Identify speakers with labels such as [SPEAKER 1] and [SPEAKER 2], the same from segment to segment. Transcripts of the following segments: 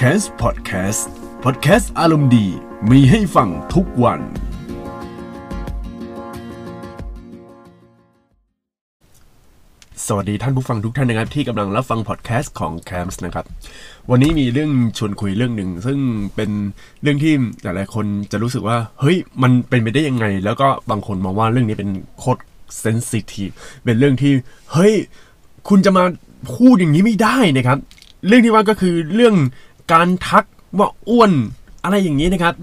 [SPEAKER 1] c a s พอดแคสต์พอดแคสต์อารมณ์ดีมีให้ฟังทุกวัน สวัสดีท่านผู้ฟังทุกท่านนะครับ ที่กำลังรับฟังพอดแคสต์ของ c a m s นะครับ วันนี้มีเรื่องชวนคุยเรื่องหนึ่ง ซึ่งเป็นเรื่องที่หลายๆคนจะรู้สึกว่า เฮ้ย มันเป็นไปได้ยังไง แล้วก็บางคนมองว่าเรื่องนี้เป็นโคตรเซนซิทีฟเป็นเรื่องที่ เฮ้ย คุณจะมาพูดอย่างนี้ไม่ได้นะครับ เรื่องที่ว่าก็คือเรื่อง การทักว่าอ้วนอะไรอย่างนี้นะครับ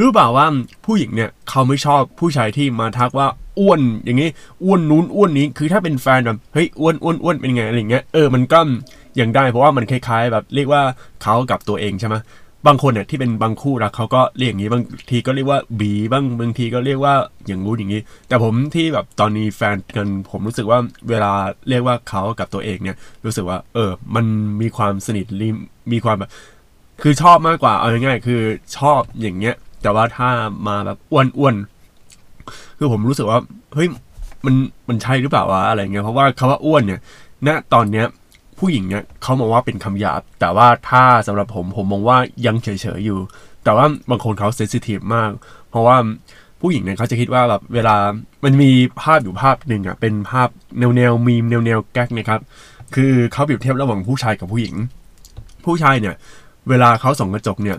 [SPEAKER 1] รู้เปล่าว่าผู้หญิงเนี่ยเขาไม่ชอบผู้ชายที่มาทักว่าอ้วนอย่างนี้อ้วนนู้นอ้วนนี้คือถ้าเป็นแฟนแบบเฮ้ยอ้วนอ้วนอ้วนเป็นไงอะไรอย่างเงี้ยเออมันก็ยังได้เพราะว่ามันคล้ายๆ แบบเรียกว่าเขากับตัวเองใช่ไหม บางคนเนี่ยที่เป็นบางคู่รักเขาก็เรียกอย่างนี้บางทีก็เรียกว่าบีบ้างบางทีก็เรียกว่าอย่างงู้นอย่างนี้ แต่ผมที่แบบตอนนี้แฟนกันผมรู้สึกว่าเวลาเรียกว่าเขากับตัวเองเนี่ย รู้สึกว่า เออ มันมีความสนิทมีความแบบคือชอบมากกว่าเอาง่ายๆคือชอบอย่างเงี้ย แต่ว่าถ้ามาแบบอ้วนๆคือผมรู้สึกว่าเฮ้ยมันมันใช่หรือเปล่าวะอะไรเงี้ยเพราะว่าคาว่าอ้วนเนี่ยณตอนเนี้ย ผู้หญิงเนี่ยเขามองว่าเป็นคำหยาบ แต่ว่าถ้าสำหรับผมผมมองว่ายังเฉยๆอยู่ แต่ว่าบางคนเขาเซนซิทีฟมาก เพราะว่าผู้หญิงเนี่ยเขาจะคิดว่าแบบเวลามันมีภาพอยู่ภาพหนึ่งอะเป็นภาพแนวแนวมีมแนวแนวแก๊กนะครับ คือเขาเปรียบเทียบระหว่างผู้ชายกับผู้หญิง ผู้ชายเนี่ย เวลาเขาส่องกระจกเนี่ย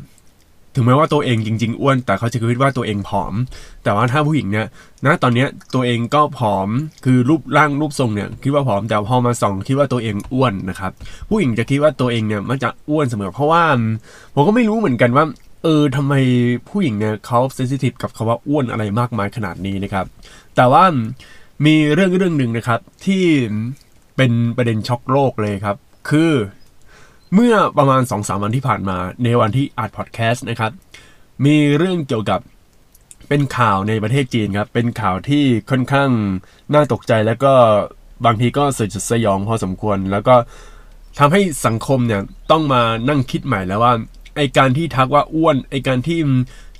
[SPEAKER 1] ถึงแม้ว่าตัวเองจริง ๆ อ้วน แต่เขาจะคิดว่าตัวเองผอม แต่ว่าถ้าผู้หญิงเนี่ยนะตอนนี้ตัวเองก็ผอมคือรูปร่างรูปทรงเนี่ยคิดว่าผอมแต่พอมาส่องคิดว่าตัวเองอ้วนนะครับ ผู้หญิงจะคิดว่าตัวเองเนี่ยมันจะอ้วนเสมอเพราะว่าผมก็ไม่รู้เหมือนกันว่าเออทำไมผู้หญิงเนี่ยเขาเซนซิทีฟกับคาว่าอ้วนอะไรมากมายขนาดนี้นะครับ แต่ว่ามีเรื่องเรื่องหนึ่งนะครับที่เป็นประเด็นช็อกโลกเลยครับ คือ เมื่อประมาณ2อสาวันที่ผ่านมาในวันที่อัดพอดแคสต์นะครับ มีเรื่องเกี่ยวกับเป็นข่าวในประเทศจีนครับ เป็นข่าวที่ค่อนข้างน่าตกใจแล้วก็บางทีก็สยดสยองพอสมควร แล้วก็ทำให้สังคมเนี่ยต้องมานั่งคิดใหม่แล้วว่าไอการที่ทักว่าอ้วน ไอการที่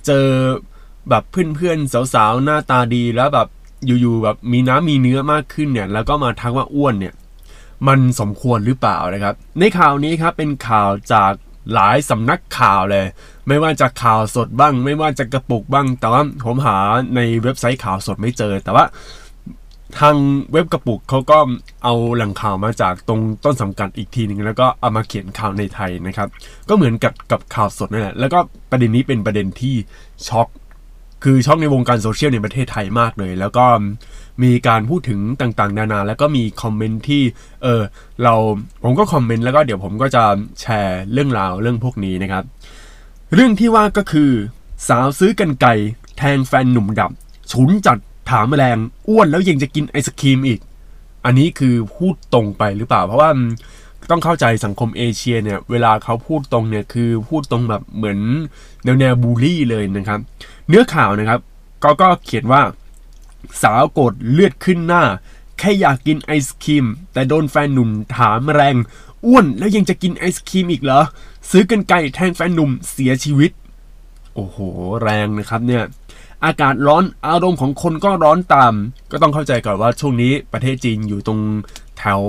[SPEAKER 1] เจอแบบเพื่อนๆสาวๆหน้าตาดีแล้วแบบอยู่ๆแบบมีน้ำมีเนื้อมากขึ้นเนี่ย แล้วก็มาทักว่าอ้วนเนี่ย มันสมควรหรือเปล่านะครับ ในข่าวนี้ครับเป็นข่าวจากหลายสำนักข่าวเลย ไม่ว่าจะข่าวสดบ้าง ไม่ว่าจะกระปุกบ้าง แต่ว่าผมหาในเว็บไซต์ข่าวสดไม่เจอ แต่ว่าทางเว็บกระปุกเขาก็เอาแหล่งข่าวมาจากตรงต้นสังกัดอีกทีหนึ่งแล้วก็เอามาเขียนข่าวในไทยนะครับ ก็เหมือนกับกับข่าวสดนั่นแหละแล้วก็ประเด็นนี้เป็นประเด็นที่ช็อกคือช็อกในวงการโซเชียลในประเทศไทยมากเลย แล้วก็มีการพูดถึงต่างๆ นานา แล้วก็มีคอมเมนต์ที่เออเราผมก็คอมเมนต์แล้วก็เดี๋ยวผมก็จะแชร์เรื่องราวเรื่องพวกนี้นะครับ เรื่องที่ว่าก็คือ สาวซื้อกันไก่แทงแฟนหนุ่มดับฉุนจัดถามแมลงอ้วนแล้วยังจะกินไอศครีมอีก อันนี้คือพูดตรงไปหรือเปล่า เพราะว่าต้องเข้าใจสังคมเอเชียเนี่ยเวลาเขาพูดตรงเนี่ยคือพูดตรงแบบเหมือนแนวแนวบูลลี่เลยนะครับ เนื้อข่าวนะครับก็ก็เขียนว่า สาวโกรธเลือดขึ้นหน้า แค่อยากกินไอศครีม แต่โดนแฟนหนุ่มถามแรง อ้วนแล้วยังจะกินไอศครีมอีกเหรอ ซื้อกันไก่แทงแฟนหนุ่มเสียชีวิต โอ้โห แรงนะครับเนี่ย อากาศร้อนอารมณ์ของคนก็ร้อนตาม ก็ต้องเข้าใจก่อนว่าช่วงนี้ประเทศจีนอยู่ตรงแถว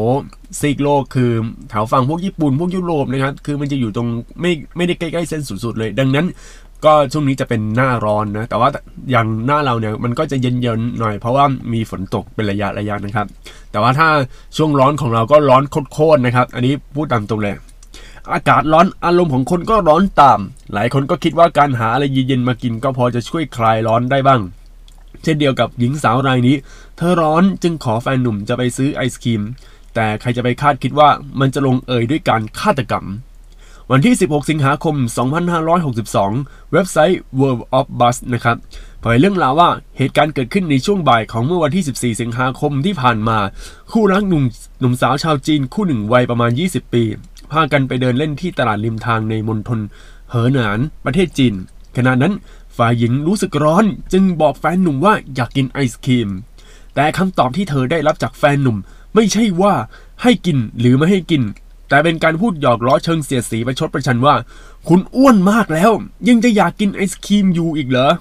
[SPEAKER 1] ซีกโลกคือแถวฝั่งพวกญี่ปุ่นพวกยุโรปนะครับ คือมันจะอยู่ตรงไม่ไม่ได้ใกล้ๆเส้นสุดๆเลย ดังนั้น ก็ช่วงนี้จะเป็นหน้าร้อนนะ แต่ว่าอย่างหน้าเราเนี่ยมันก็จะเย็นๆหน่อย เพราะว่ามีฝนตกเป็นระยะระยะนะครับ แต่ว่าถ้าช่วงร้อนของเราก็ร้อนโคตรๆนะครับ อันนี้พูดตามตรงเลยอากาศร้อนอารมณ์ของคนก็ร้อนตาม หลายคนก็คิดว่าการหาอะไรเย็นๆมากินก็พอจะช่วยคลายร้อนได้บ้าง เช่นเดียวกับหญิงสาวรายนี้ เธอร้อนจึงขอแฟนหนุ่มจะไปซื้อไอศครีม แต่ใครจะไปคาดคิดว่ามันจะลงเอยด้วยการฆาตกรรม วันที่ 16 สิงหาคม 2562 เว็บไซต์ World of Bus นะครับเผยเรื่องราวว่าเหตุการณ์เกิดขึ้นในช่วงบ่ายของเมื่อวันที่ 14 สิงหาคมที่ผ่านมา คู่รักหนุ่มหนุ่มสาวชาวจีนคู่หนึ่งวัยประมาณ 20 ปี พากันไปเดินเล่นที่ตลาดริมทางในมณฑลเหอหนาน ประเทศจีน ขณะนั้นฝ่ายหญิงรู้สึกร้อน จึงบอกแฟนหนุ่มว่าอยากกินไอศครีม แต่คำตอบที่เธอได้รับจากแฟนหนุ่ม ไม่ใช่ว่าให้กินหรือไม่ให้กิน แต่เป็นการพูดหยอกล้อเชิงเสียดสีประชดประชันว่า คุณอ้วนมากแล้ว ยังจะอยากกินไอศครีมอยู่อีกเหรอ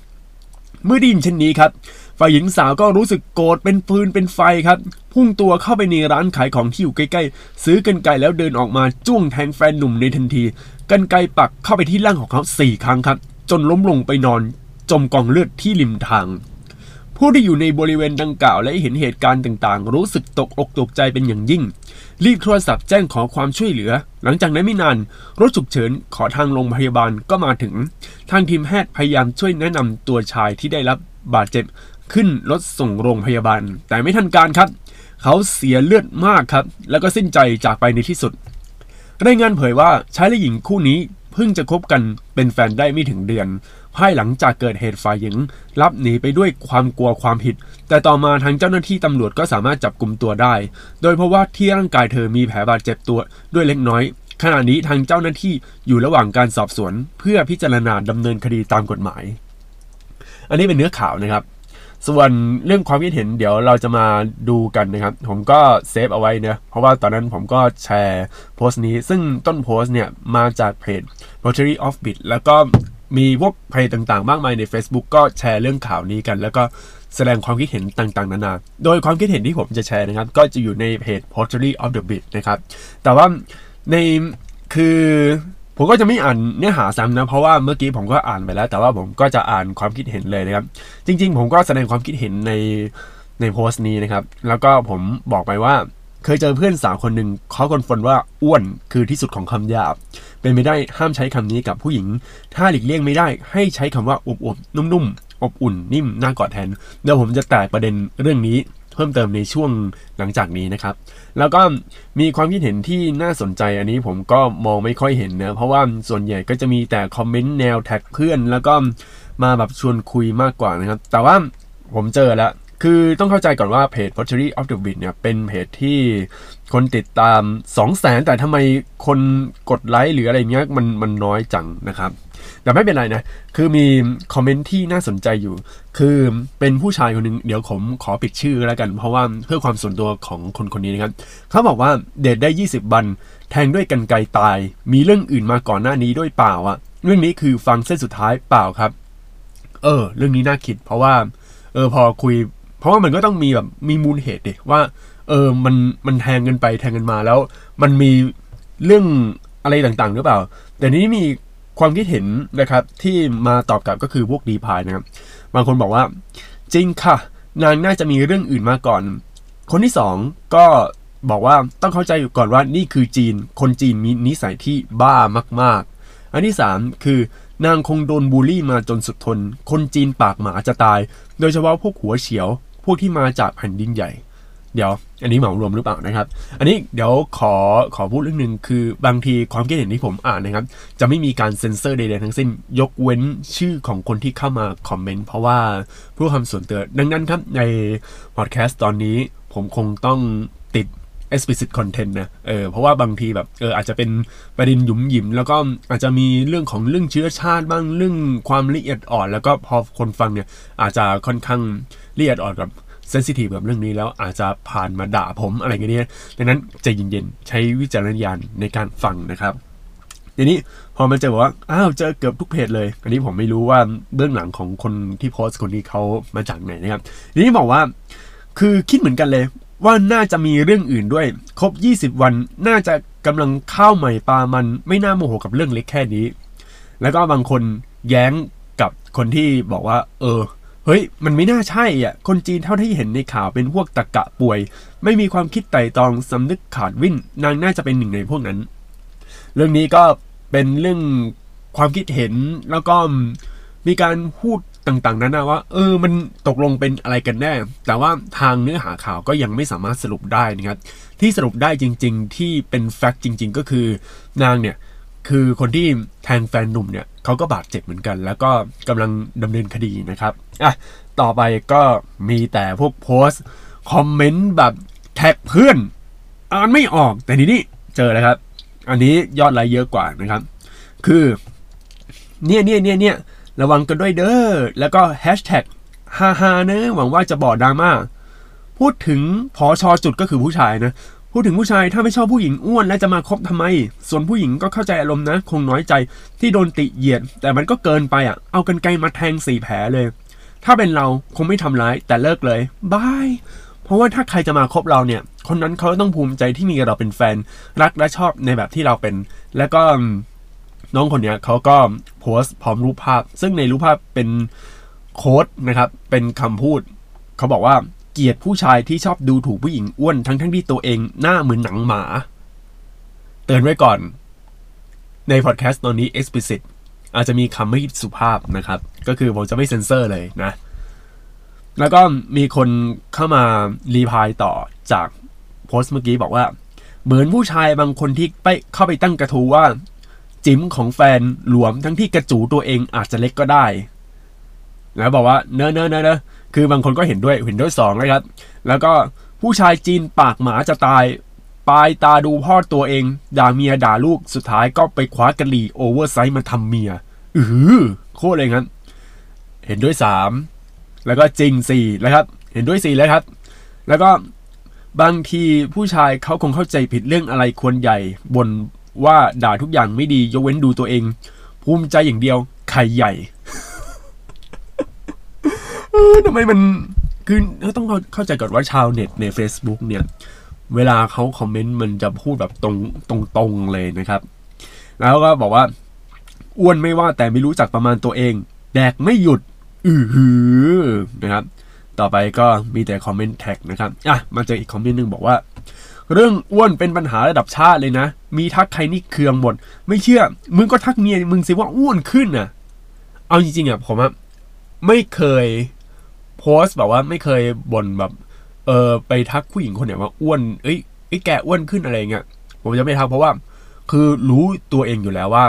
[SPEAKER 1] เมื่อได้ยินเช่นนี้ครับฝ่ายหญิงสาวก็รู้สึกโกรธเป็นฟืนเป็นไฟครับ พุ่งตัวเข้าไปในร้านขายของที่อยู่ใกล้ๆ ซื้อกันไกลแล้วเดินออกมาจ้วงแทงแฟนหนุ่มในทันที กันไกปักเข้าไปที่ร่างของเขาสี่ครั้งครับ จนล้มลงไปนอน จมกองเลือดที่ริมทาง ผู้ที่อยู่ในบริเวณดังกล่าวและเห็นเหตุการณ์ต่างๆ รู้สึกตกอกตกใจเป็นอย่างยิ่ง รีบโทรศัพท์แจ้งขอความช่วยเหลือ หลังจากนั้นไม่นาน รถฉุกเฉินขอทางโรงพยาบาลก็มาถึง ทางทีมแพทย์พยายามช่วยแนะนำตัวชายที่ได้รับบาดเจ็บขึ้นรถส่งโรงพยาบาล แต่ไม่ทันการครับ เขาเสียเลือดมากครับ แล้วก็สิ้นใจจากไปในที่สุด รายงานเผยว่าชายและหญิงคู่นี้เพิ่งจะคบกันเป็นแฟนได้ไม่ถึงเดือน ภายหลังจากเกิดเหตุฝ่ายหญิงรับหนีไปด้วยความกลัวความผิด แต่ต่อมาทางเจ้าหน้าที่ตำรวจก็สามารถจับกลุ่มตัวได้ โดยเพราะว่าที่ร่างกายเธอมีแผลบาดเจ็บตัวด้วยเล็กน้อย ขณะนี้ทางเจ้าหน้าที่อยู่ระหว่างการสอบสวน เพื่อพิจารณาดำเนินคดีตามกฎหมาย อันนี้เป็นเนื้อข่าวนะครับส่วนเรื่องความคิดเห็นเดี๋ยวเราจะมาดูกันนะครับ ผมก็เซฟเอาไว้เนะเพราะว่าตอนนั้นผมก็แชร์โพสต์นี้ ซึ่งต้นโพสต์เนี่ย มาจากเพจ Rotary of Bit แล้วก็ มีพวกเพจต่างๆ มากมายใน Facebook ก็แชร์เรื่องข่าวนี้กัน แล้วก็แสดงความคิดเห็นต่างๆ นานา โดยความคิดเห็นที่ผมจะแชร์นะครับ ก็จะอยู่ในเพจ Pottery of the Bit นะครับ แต่ว่าในคือผมก็จะไม่อ่านเนื้อหาซ้ำนะ เพราะว่าเมื่อกี้ผมก็อ่านไปแล้ว แต่ว่าผมก็จะอ่านความคิดเห็นเลยนะครับ จริง ๆ ผมก็แสดงความคิดเห็นในในโพสต์นี้นะครับ แล้วก็ผมบอกไปว่า เคยเจอเพื่อนสาวคนหนึ่งเขาคอนฟนว่าอ้วนคือที่สุดของคำหยาบ เป็นไม่ได้ห้ามใช้คำนี้กับผู้หญิง ถ้าหลีกเลี่ยงไม่ได้ให้ใช้คำว่าอบอบนุ่มๆอบอุ่นนิ่มน่ากอดแทนเดี๋ยวผมจะแตกประเด็นเรื่องนี้เพิ่มเติมในช่วงหลังจากนี้นะครับ แล้วก็มีความคิดเห็นที่น่าสนใจอันนี้ผมก็มองไม่ค่อยเห็นนะเพราะว่าส่วนใหญ่ก็จะมีแต่คอมเมนต์แนวแท็กเพื่อน แล้วก็มาแบบชวนคุยมากกว่านะครับ แต่ว่าผมเจอแล้ว คือต้องเข้าใจก่อนว่าเพจ Pottery of the Bit เนี่ยเป็นเพจที่คนติดตาม 2 0 0แสนแต่ทำไมคนกดไลค์หรืออะไรเงี้ยมันมันน้อยจังนะครับ แต่ไม่เป็นไรนะ คือมีคอมเมนต์ที่น่าสนใจอยู่ คือเป็นผู้ชายคนหนึ่งเดี๋ยวผมขอปิดชื่อแล้วกัน เพราะว่าเพื่อความส่วนตัวของคนคนนี้นะครับ เขาบอกว่าเดทได้ 20 วัน แทงด้วยกันไกตาย มีเรื่องอื่นมาก่อนหน้านี้ด้วยเปล่าอะเรื่องนี้คือฟังเส้นสุดท้ายเปล่าครับ เออ เรื่องนี้น่าคิด เพราะว่า เออพอคุย เพราะว่ามันก็ต้องมีแบบมีมูลเหตุดิว่า เออมันมันแทงกันไปแทงกันมาแล้ว มันมีเรื่องอะไรต่างๆ หรือเปล่า แต่นี้มีความคิดเห็นนะครับที่มาตอบกลับก็คือพวกดีพายนะครับ บางคนบอกว่า จริงค่ะ นางน่าจะมีเรื่องอื่นมาก่อน คนที่สองก็บอกว่าต้องเข้าใจอยู่ก่อนว่านี่คือจีน คนจีนมีนิสัยที่บ้ามาก ๆ อันที่สามคือนางคงโดนบูลลี่มาจนสุดทน คนจีนปากหมาจะตาย โดยเฉพาะพวกหัวเฉียว วกที่มาจากแผ่นดินใหญ่ เดี๋ยว อันนี้เหมารวมหรือเปล่านะครับ อันนี้เดี๋ยวขอขอพูดเรื่องหนึ่งคือบางทีความคิดเห็นที่ผมอ่านนะครับ จะไม่มีการเซ็นเซอร์ใดๆทั้งสิ้น ยกเว้นชื่อของคนที่เข้ามาคอมเมนต์เพราะว่าเพื่อความส่วนตัวดังนั้นครับในพอดแคสต์ตอนนี้ผมคงต้องติด explicit content นะ เออ เพราะว่าบางทีแบบ เออ อาจจะเป็นประเด็นหยุมหยิม แล้วก็อาจจะมีเรื่องของเรื่องเชื้อชาติบ้าง เรื่องความละเอียดอ่อน แล้วก็พอคนฟังเนี่ย อาจจะค่อนข้าง ละเอียดอ่อนกับเซนซิทีฟกับเรื่องนี้แล้วอาจจะผ่านมาด่าผมอะไรเงี้ยเนี่ยดังนั้นใจเย็นๆ ใช้วิจารณญาณในการฟังนะครับทีนี้พอมาเจอบอกว่า อ้าว เจอเกือบทุกเพจเลย อันนี้ผมไม่รู้ว่าเบื้องหลังของคนที่โพสต์คนนี้เขามาจากไหนนะครับทีนี้บอกว่า คือคิดเหมือนกันเลยว่าน่าจะมีเรื่องอื่นด้วย ครบ 20 วันน่าจะกำลังข้าวใหม่ปลามันไม่น่าโมโหกับเรื่องเล็กแค่นี้ แล้วก็บางคนแย้งกับคนที่บอกว่า เออ เฮ้ย มันไม่น่าใช่อะ คนจีนเท่าที่เห็นในข่าวเป็นพวกตะกะป่วย ไม่มีความคิดไต่ตองสำนึกขาดวิ่นนางน่าจะเป็นหนึ่งในพวกนั้น เรื่องนี้ก็เป็นเรื่องความคิดเห็นแล้วก็มีการพูดต่างๆนั้นนะว่า เออมันตกลงเป็นอะไรกันแน่ แต่ว่าทางเนื้อหาข่าวก็ยังไม่สามารถสรุปได้นะครับ ที่สรุปได้จริง ๆ ที่เป็น fact จริง ๆ ก็คือนางเนี่ยคือคนที่แทงแฟนหนุ่มเนี่ย เขาก็บาดเจ็บเหมือนกัน แล้วก็กำลังดำเนินคดีนะครับอะต่อไปก็มีแต่พวกโพสต์คอมเมนต์แบบแท็กเพื่อนอ่านไม่ออกแต่ทีนี้เจอแล้วครับ อันนี้ยอดไลค์เยอะกว่านะครับ คือเนี่ยเนี่ยเนี่ยเนี่ยระวังกันด้วยเด้อแล้วก็แฮชแท็กฮาฮาเนอะหวังว่าจะบอกดราม่าพูดถึงพอชอจุดก็คือผู้ชายนะ พูดถึงผู้ชายถ้าไม่ชอบผู้หญิงอ้วนแล้วจะมาคบทำไม ส่วนผู้หญิงก็เข้าใจอารมณ์นะ คงน้อยใจที่โดนติเหยียด แต่มันก็เกินไปอะ เอากันไกลมาแทงสี่แผลเลย ถ้าเป็นเราคงไม่ทำร้ายแต่เลิกเลยบายเพราะว่าถ้าใครจะมาคบเราเนี่ย คนนั้นเขาต้องภูมิใจที่มีเราเป็นแฟนรักและชอบในแบบที่เราเป็น แล้วก็น้องคนเนี้ยเขาก็โพสต์พร้อมรูปภาพ ซึ่งในรูปภาพเป็นโค้ดนะครับ เป็นคำพูด เขาบอกว่า กียดผู้ชายที่ชอบดูถูกผู้หญิงอ้วนทั้งทั้งที่ตัวเองหน้าเหมือนหนังหมา เตือนไว้ก่อน ในพอดแคสต์ตอนนี้ explicit อาจจะมีคำไม่สุภาพนะครับ ก็คือผมจะไม่เซ็นเซอร์เลยนะ แล้วก็มีคนเข้ามา reply ต่อจากโพสต์เมื่อกี้บอกว่า เหมือนผู้ชายบางคนที่ไปเข้าไปตั้งกระทู้ว่า จิ๋มของแฟนหลวมทั้งที่กระจู๋ตัวเองอาจจะเล็กก็ได้ แล้วบอกว่าเนอเนอะเนอะเนอะ คือบางคนก็เห็นด้วยเห็นด้วยสองนะครับ แล้วก็ผู้ชายจีนปากหมาจะตายปลายตาดูพ่อตัวเอง ด่าเมียด่าลูกสุดท้ายก็ไปคว้ากะหรี่ oversize มาทำเมียอือโคตรเลยครับ เห็นด้วยสามแล้วก็จริงสี่แล้วครับเห็นด้วยสี่แล้วครับ แล้วก็บางทีผู้ชายเขาคงเข้าใจผิดเรื่องอะไรควรใหญ่บนว่าด่าทุกอย่างไม่ดียกเว้นดูตัวเอง ภูมิใจอย่างเดียวไข่ใหญ่ เออทำไมมันคือต้องเข้าใจก่อนว่าชาวเน็ตใน Facebook เนี่ย เวลาเขาคอมเมนต์มันจะพูดแบบตรงตรงตรงเลยนะครับ แล้วก็บอกว่า อ้วนไม่ว่าแต่ไม่รู้จักประมาณตัวเอง แดกไม่หยุด อือหือนะครับ ต่อไปก็มีแต่คอมเมนต์แท็กนะครับอะมาเจออีกคอมเมนต์หนึ่งบอกว่า เรื่องอ้วนเป็นปัญหาระดับชาติเลยนะ มีทักใครนี่เคืองหมด ไม่เชื่อ มึงก็ทักเมียมึงสิว่าอ้วนขึ้นน่ะ เอาจริงๆอะผมอะไม่เคย โพสต์แบบว่าไม่เคยบ่นแบบเออไปทักผู้หญิงคนไหนว่าอ้วนเอ้ยไอ้ยแกอ้วนขึ้นอะไรเงี้ยผมจะไม่ทักเพราะว่า คือรู้ตัวเองอยู่แล้วว่า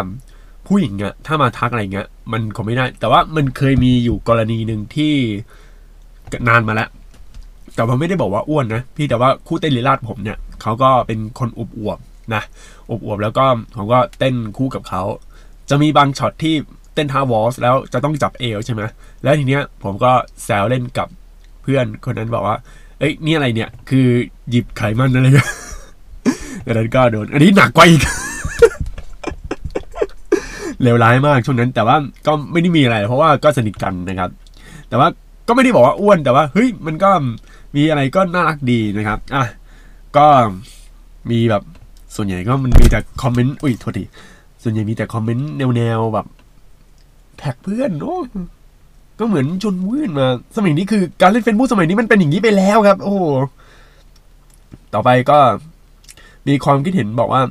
[SPEAKER 1] ผู้หญิงอะถ้ามาทักอะไรเงี้ย มันคงไม่ได้ แต่ว่ามันเคยมีอยู่กรณีหนึ่งที่นานมาแล้ว แต่ผมไม่ได้บอกว่าอ้วนนะพี่แต่ว่าคู่เต้นลีลาศผมเนี่ยเขาก็เป็นคนอวบนะอวบแล้วก็ผมก็เต้นคู่กับเขาจะมีบางช็อตที่ เต้นท่าวอลซ์แล้วจะต้องจับเอวใช่ไหมแล้วทีเนี้ยผมก็แซวเล่นกับเพื่อนคนนั้นบอกว่า เอ้ยนี่อะไรเนี่ย คือหยิบไขมันอะไรเงี้ยดังนั้นก็โดน อันนี้หนักกว่าอีกเลวร้ายมากช่วงนั้น แต่ว่าก็ไม่ได้มีอะไร เพราะว่าก็สนิทกันนะครับ แต่ว่าก็ไม่ได้บอกว่าอ้วนแต่ว่าเฮ้ยมันก็มีอะไรก็น่ารักดีนะครับอะก็มีแบบส่วนใหญ่ก็มันมีแต่คอมเมนต์อุ้ยโทษทีส่วนใหญ่มีแต่คอมเมนต์แนวๆแบบ แท็กเพื่อนโอ้ก็เหมือนชนวื่นมา สมัยนี้คือการเล่นเฟซบุ๊กสมัยนี้มันเป็นอย่างนี้ไปแล้วครับ โอ้ต่อไปก็มีความคิดเห็นบอกว่า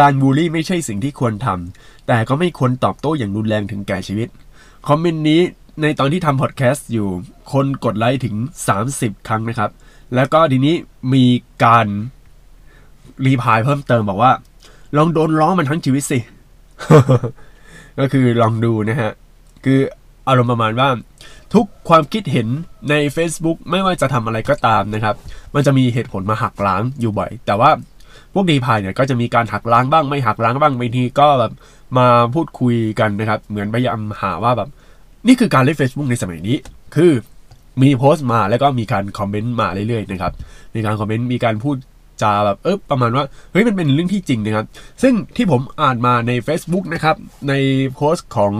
[SPEAKER 1] การบูลลี่ไม่ใช่สิ่งที่ควรทำแต่ก็ไม่ควรตอบโต้อย่างรุนแรงถึงแก่ชีวิต คอมเมนต์นี้ในตอนที่ทำพอดแคสต์อยู่ คนกดไลค์ถึง 30 ครั้งนะครับ แล้วก็ทีนี้มีการ reply เพิ่มเติมบอกว่า ลองโดนล้อมันทั้งชีวิตสิ ก็คือลองดูนะฮะ คืออารมณ์ประมาณว่าทุกความคิดเห็นใน Facebook ไม่ว่าจะทำอะไรก็ตามนะครับ มันจะมีเหตุผลมาหักล้างอยู่บ่อย แต่ว่าพวกดีพายเนี่ยก็จะมีการหักล้างบ้างไม่หักล้างบ้างบางทีก็แบบมาพูดคุยกันนะครับ เหมือนพยายามหาว่าแบบ นี่คือการเล่น Facebook ในสมัยนี้ คือมีโพสต์มาแล้วก็มีการคอมเมนต์มาเรื่อยๆนะครับมีการคอมเมนต์มีการพูดจาแบบเออประมาณว่าเฮ้ยมันเป็นเรื่องที่จริงนะครับ ซึ่งที่ผมอ่านมาใน Facebook นะครับในโพสต์ของ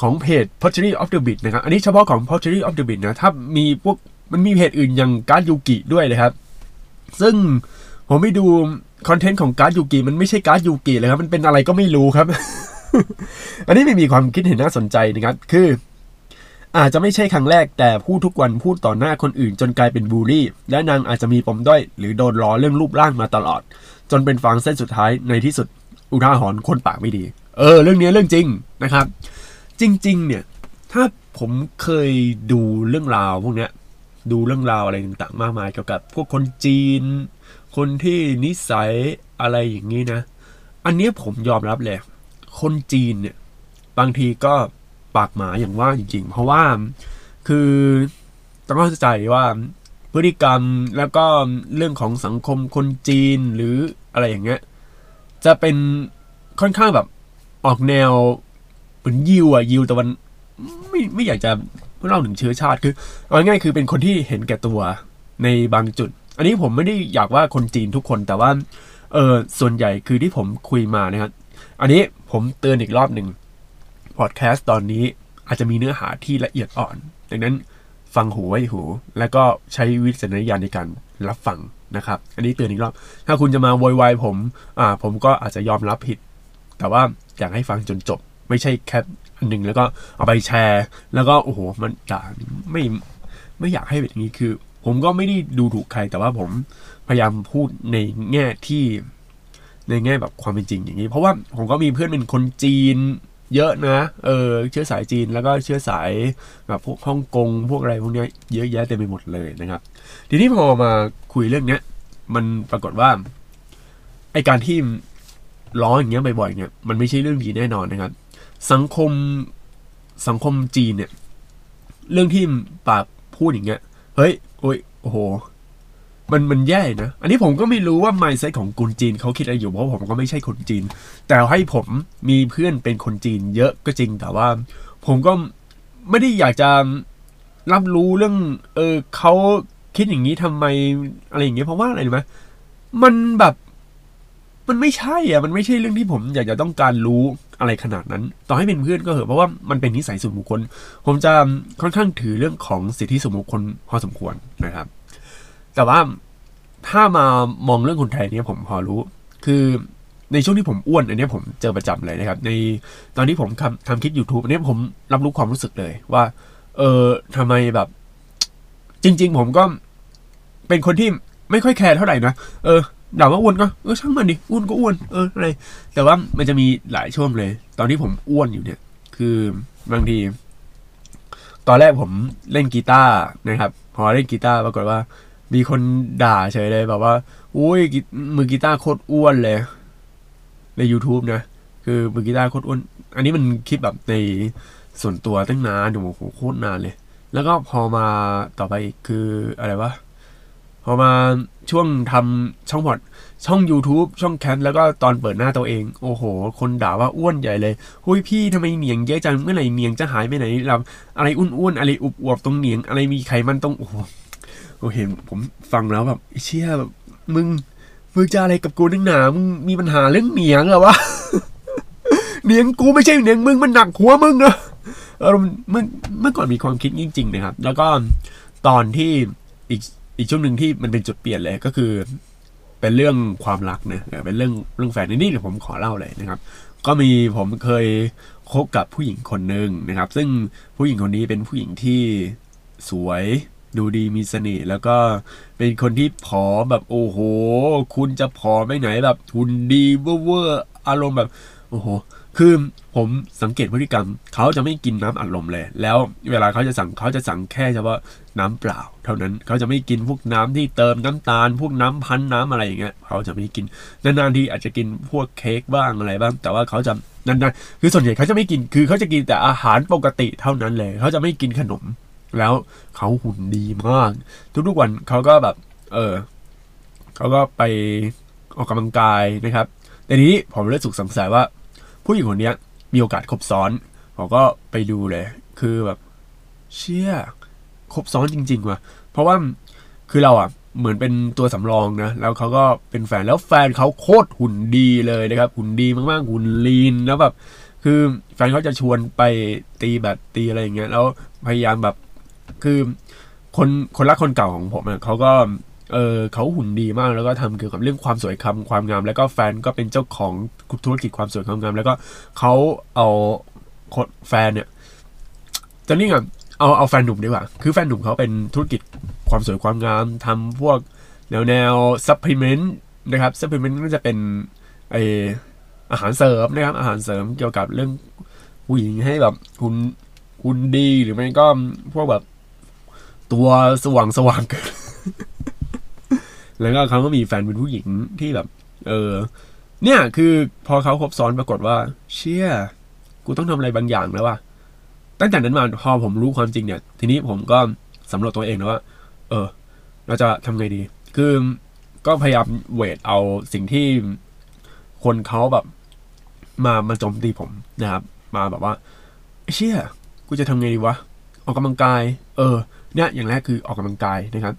[SPEAKER 1] ของเพจ Poetry of Bitch นะครับ อันนี้เฉพาะของ Poetry of Bitch นะ ถ้ามีพวกมันมีเพจอื่นอย่างการ์ดยูกิด้วยนะครับ ซึ่งผมไปดูคอนเทนต์ของการ์ดยูกิมันไม่ใช่การ์ดยูกิเลยครับ มันเป็นอะไรก็ไม่รู้ครับ อันนี้ไม่มีความคิดเห็นน่าสนใจนะครับ คือ อาจจะไม่ใช่ครั้งแรกแต่พูดทุกวันพูดต่อหน้าคนอื่น จนกลายเป็นบูลลี่ และนางอาจจะมีปมด้อยหรือโดนล้อเรื่องรูปร่างมาตลอด จนเป็นฟางเส้นสุดท้ายในที่สุดอุทาหรณ์คนปากไม่ดี เออ เรื่องนี้เรื่องจริงนะครับ จริง ๆ เนี่ย ถ้าผมเคยดูเรื่องราวพวกเนี้ย ดูเรื่องราวอะไรต่างๆ มากมายเกี่ยวกับ พวกคนจีน คนที่นิสัยอะไรอย่างนี้นะ อันนี้ผมยอมรับเลยคนจีนเนี่ย บางทีก็ปากหมาอย่างว่าจริง ๆ เพราะว่าคือต้องเข้าใจว่าพฤติกรรมแล้วก็เรื่องของสังคมคนจีนหรืออะไรอย่างเงี้ยจะเป็นค่อนข้างแบบออกแนว มือนยิวอะยิวแต่วันไม่ไม่อยากจะเล่าถึงเชื้อชาติคือเอาง่ายคือเป็นคนที่เห็นแก่ตัวในบางจุด อันนี้ผมไม่ได้อยากว่าคนจีนทุกคนแต่ว่าเออส่วนใหญ่คือที่ผมคุยมานะครับอันนี้ผมเตือนอีกรอบหนึ่งพอดแคสต์ตอนนี้อาจจะมีเนื้อหาที่ละเอียดอ่อน ดังนั้นฟังหูไว้หู แล้วก็ใช้วิจารณญาณในการรับฟังนะครับ อันนี้เตือนอีกรอบ ถ้าคุณจะมาโวยวายผม อ่า ผมก็อาจจะยอมรับผิด แต่ว่าอยากให้ฟังจนจบ ไม่ใช่แค่อันหนึ่งแล้วก็เอาไปแชร์ แล้วก็โอ้โหมันด่าไม่ไม่อยากให้เป็นอย่างนี้คือ ผมก็ไม่ได้ดูถูกใครแต่ว่าผมพยายามพูดในแง่ที่ในแง่แบบความเป็นจริงอย่างนี้ เพราะว่าผมก็มีเพื่อนเป็นคนจีนเยอะนะ เออ เชื้อสายจีนแล้วก็เชื้อสายแบบพวกฮ่องกงพวกอะไรพวกเนี้ยเยอะแยะเต็มไปหมดเลยนะครับ ทีนี้พอมาคุยเรื่องเนี้ย มันปรากฏว่าไอการที่ล้ออย่างเงี้ยบ่อยๆเนี่ยมันไม่ใช่เรื่องดีแน่นอนนะครับ สังคมสังคมจีนเนี่ย เรื่องที่ปากพูดอย่างเงี้ย เฮ้ยโอ้ยโอ้โห มันมันแย่นะ อันนี้ผมก็ไม่รู้ว่า mindset ของคนจีนเขาคิดอะไรอยู่ เพราะผมก็ไม่ใช่คนจีน แต่ให้ผมมีเพื่อนเป็นคนจีน เยอะก็จริง แต่ว่า ผมก็ไม่ได้อยากจะรับรู้เรื่อง เออเขาคิดอย่างนี้ทำไมอะไรอย่างเงี้ยเพราะว่าอะไรรู้ไหมมันแบบ มันไม่ใช่อะ มันไม่ใช่เรื่องที่ผมอยากจะต้องการรู้ อะไรขนาดนั้น ต่อให้เป็นเพื่อนก็เหอะเพราะว่ามันเป็นนิสัยส่วนบุคคล ผมจะค่อนข้างถือเรื่องของสิทธิส่วนบุคคลพอสมควรนะครับ แต่ว่าถ้ามามองเรื่องคนไทยเนี่ยผมพอรู้ คือในช่วงที่ผมอ้วนอันนี้ผมเจอประจำเลยนะครับ ในตอนที่ผมทำทำคลิป YouTube อันนี้ผมรับรู้ความรู้สึกเลยว่า เออทำไมแบบ จริง ๆ ผมก็เป็นคนที่ไม่ค่อยแคร์เท่าไหร่นะ เออ ด่าว่าอ้วนก็เออช่างมันดิอ้วนก็อ้วนเอออะไรแต่ว่ามันจะมีหลายช่วงเลย ตอนที่ผมอ้วนอยู่เนี่ย คือบางที ตอนแรกผมเล่นกีตาร์นะครับ พอเล่นกีตาร์ปรากฏว่า มีคนด่าเฉยเลยแบบว่าอุ้ยมือกีตาร์โคตรอ้วนเลย ใน YouTube นะคือมือกีตาร์โคตรอ้วน อันนี้มันคลิปแบบในส่วนตัวตั้งนานโอ้โหโคตรนานเลย แล้วก็พอมาต่อไปอีกคืออะไรวะ พอมาช่วงทำช่องพอดช่อง YouTube ช่องแคทแล้วก็ตอนเปิดหน้าตัวเอง โอ้โห คนด่าว่าอ้วนใหญ่เลยหุยพี่ทำไมเหนียงเยอะจังเมื่อไหร่เหนียงจะหายไปไหนเราอะไรอ้วนๆอะไรอุบอวบตรงเหนียง อะไรมีไขมันตรงโอ้โหโอเห็นผมฟังแล้วแบบเชี่ยแบบมึงมึงจะอะไรกับกูนึงหนามึงมีปัญหาเรื่องเหนียงเหรอวะเหนียงกูไม่ใช่เหนียงมึงมันหนักหัวมึงนะเออเมื่อเมื่อก่อนมีความคิดจริง ๆ นะครับ แล้วก็ตอนที่อีก อีกช่วงหนึ่งที่มันเป็นจุดเปลี่ยนเลยก็คือ เป็นเรื่องความรักนะเป็นเรื่องเรื่องแฟนนี่เดี๋ยวผมขอเล่าเลยนะครับ ก็มีผมเคยคบกับผู้หญิงคนหนึ่งนะครับ ซึ่งผู้หญิงคนนี้เป็นผู้หญิงที่สวยดูดีมีเสน่ห์แล้วก็เป็นคนที่ผอมแบบโอ้โห คุณจะผอมไปไหนแบบหุ่นดีเวอร์อารมณ์แบบ โอ้โห คือผมสังเกตพฤติกรรม เขาจะไม่กินน้ำอัดลมเลย แล้วเวลาเขาจะสั่งเขาจะสั่งแค่เฉพาะน้ำเปล่า เท่านั้นเขาจะไม่กินพวกน้ำที่เติมน้ำตาล พวกน้ำพันน้ำอะไรอย่างเงี้ยเขาจะไม่กินนานๆทีอาจจะกินพวกเค้กบ้างอะไรบ้าง แต่ว่าเขาจะนานๆคือส่วนใหญ่เขาจะไม่กินคือเขาจะกินแต่อาหารปกติเท่านั้นเลยเขาจะไม่กินขนม แล้วเขาหุ่นดีมาก ทุกๆวันเขาก็แบบ เออเขาก็ไปออกกำลังกายนะครับแต่นี้ผมเลยสุกสงสัยว่า ผู้หญิงคนนี้มีโอกาสครบซ้อนผมก็ไปดูเลย คือแบบ เชี่ยครบซ้อนจริงๆว่ะเพราะว่าคือเราอะเหมือนเป็นตัวสำรองนะ แล้วเขาก็เป็นแฟนแล้วแฟนเขาโคตรหุ่นดีเลยนะครับ หุ่นดีมากๆ หุ่นลีนแล้วแบบ คือแฟนเขาจะชวนไปตีแบบตีอะไรอย่างเงี้ย แล้วพยายามแบบ คือคนคนรักคนเก่าของผมอะเขาก็ เออเขาหุ่นดีมากแล้วก็ทำเกี่ยวกับเรื่องความสวยคำความงาม แล้วก็แฟนก็เป็นเจ้าของธุรกิจความสวยความงาม แล้วก็เขาเอาแฟนเนี่ยจะนี่ไงเอาเอาแฟนหนุ่มดีกว่า คือแฟนหนุ่มเขาเป็นธุรกิจความสวยความงามทำพวกแนวแนว supplement นะครับ supplement ก็จะเป็นไออาหารเสริมนะครับ อาหารเสริมเกี่ยวกับเรื่องผู้หญิงให้แบบคุณคุณดีหรือไม่ก็พวกแบบตัวสว่างสว่างเกิน แล้วก็เขาก็มีแฟนเป็นผู้หญิงที่แบบ เออ เนี่ยคือพอเขาคบซ้อนปรากฏว่า เชี่ยกูต้องทำอะไรบางอย่างแล้วว่ะตั้งแต่นั้นมาพอผมรู้ความจริงเนี่ย ทีนี้ผมก็สำรวจตัวเองนะว่า เออ เราจะทำไงดี คือก็พยายามเวทเอาสิ่งที่คนเขาแบบ มามาโจมตีผมนะครับ มาแบบว่า เชี่ยกูจะทำไงดีวะ ออกกำลังกาย เออ เนี่ยอย่างแรกคือออกกำลังกายนะครับ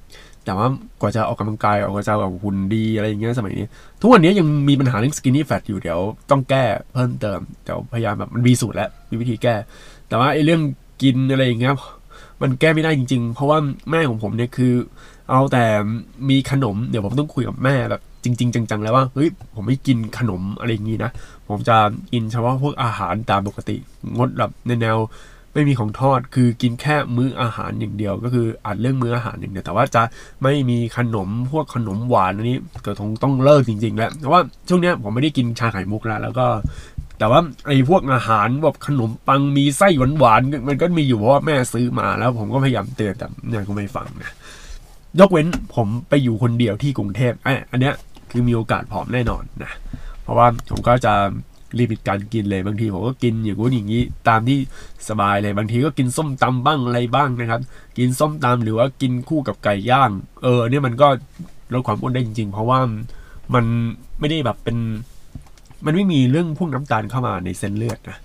[SPEAKER 1] แต่ว่ากว่าจะออกกำลังกายออกจะแบบหุ่นดีอะไรอย่างเงี้ยสมัยนี้ ทุกวันนี้ยังมีปัญหาเรื่อง skinny fat อยู่เดี๋ยวต้องแก้เพิ่มเติมเดี๋ยวพยายามแบบมันมีสูตรแล้วมีวิธีแก้ แต่ว่าไอ้เรื่องกินอะไรอย่างเงี้ยมันแก้ไม่ได้จริง ๆ เพราะว่าแม่ของผมเนี่ยคือ เอาแต่มีขนมเดี๋ยวผมต้องคุยกับแม่แบบจริง ๆ จังๆแล้วว่าเฮ้ยผมไม่กินขนมอะไรอย่างงี้นะผมจะกินเฉพาะพวกอาหารตามปกติ งดแบบในแนว ไม่มีของทอดคือกินแค่มื้ออาหารอย่างเดียว ก็คืออาจเรื่องมื้ออาหารอย่างเดียวแต่ว่าจะไม่มีขนมพวกขนมหวานอันนี้ก็คงต้องเลิกจริง ๆ แล้วเพราะว่าช่วงนี้ผมไม่ได้กินชาไข่มุกแล้วแล้วก็แต่ว่าไอ้พวกอาหารแบบขนมปังมีไส้หวานๆมันก็มีอยู่เพราะว่าแม่ซื้อมาแล้วผมก็พยายามเตือนแต่เนี่ยก็ไม่ฟังนะยกเว้นผมไปอยู่คนเดียวที่กรุงเทพไอ้อันเนี้ยคือมีโอกาสผอมแน่นอนนะ เพราะว่าผมก็จะ ลิมิตการกินเลยบางทีผมก็กินอย่างนู้นอย่างนี้ตามที่สบายเลยบางทีก็กินส้มตำบ้างอะไรบ้างนะครับ กินส้มตำหรือว่ากินคู่กับไก่ย่าง เออเนี่ยมันก็ลดความอ้วนได้จริง ๆ เพราะว่ามันไม่ได้แบบเป็น มันไม่มีเรื่องพวกน้ำตาลเข้ามาในเส้นเลือดนะ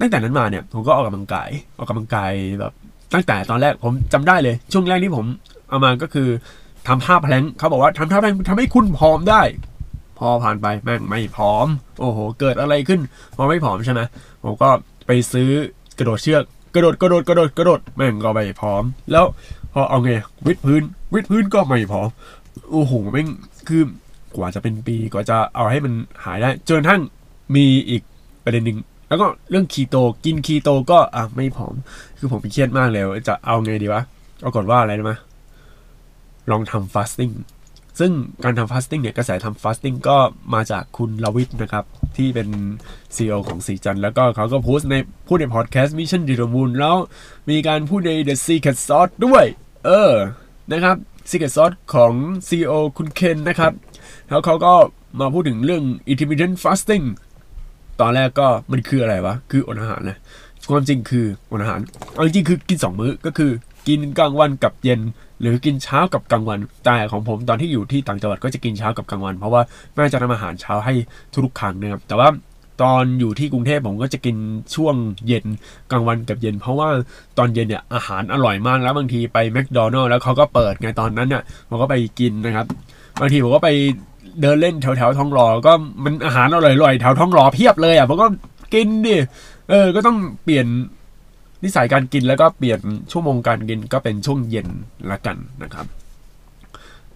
[SPEAKER 1] ตั้งแต่นั้นมาเนี่ยผมก็ออกกำลังกายออกกำลังกายแบบตั้งแต่ตอนแรกผมจำได้เลย ช่วงแรกที่ผมเอามาก็คือทำท่าแพลงเขาบอกว่าทำท่าแพลงทำให้คุณผอมได้ พอผ่านไปแม่งไม่ผอม โอ้โห เกิดอะไรขึ้นพอไม่ผอมใช่ไหมผมก็ไปซื้อกระโดดเชือก กระโดดกระโดดกระโดดกระโดดแม่งก็ไม่ผอม แล้วพอเอาไงวิดพื้นวิดพื้นก็ไม่ผอมโอ้โหแม่งคือกว่าจะเป็นปีกว่าจะเอาให้มันหายได้จนทั่งมีอีกประเด็นหนึ่งแล้วก็เรื่องคีโตกินคีโตก็อะไม่ผอม คือผมเครียดมากเลยว่าจะเอาไงดีวะปรากฏว่าอะไรรู้ไหมลองทำ fasting ซึ่งการทำ fasting เนี่ยกระแสทำ fasting ก็มาจากคุณรวิศนะครับ ที่เป็น CEO ของศรีจันทร์ แล้วก็เขาก็โพสต์ในพูดในพอดแคสต์ Mission To The Moon แล้วมีการพูดใน The Secret Sauce ด้วย เออ นะครับ Secret Sauce ของ CEO คุณเคนนะครับ แล้วเขาก็มาพูดถึงเรื่อง intermittent fasting ตอนแรกก็มันคืออะไรวะ คืออดอาหารนะความจริงคืออดอาหารเอาจริงคือกิน 2 มื้อก็คือกินกลางวันกับเย็น หรือกินเช้ากับกลางวันแต่ของผมตอนที่อยู่ที่ต่างจังหวัดก็จะกินเช้ากับกลางวัน เพราะว่าแม่จะทำอาหารเช้าให้ทุกๆครั้งนะครับแต่ว่าตอนอยู่ที่กรุงเทพผมก็จะกินช่วงเย็นกลางวันกับเย็น เพราะว่าตอนเย็นเนี่ยอาหารอร่อยมากแล้วบางทีไปแมคโดนัลล์แล้วเขาก็เปิดไงตอนนั้นเนี่ยผมก็ไปกินนะครับ บางทีผมก็ไปเดินเล่นแถวแถวท้องหลอก็มันอาหารอร่อยๆแถวท้องหล่อเพียบเลยอะผมก็กินดิเออก็ต้องเปลี่ยน นิสัยการกินแล้วก็เปลี่ยนชั่วโมงการกินก็เป็นช่วงเย็นละกันนะครับ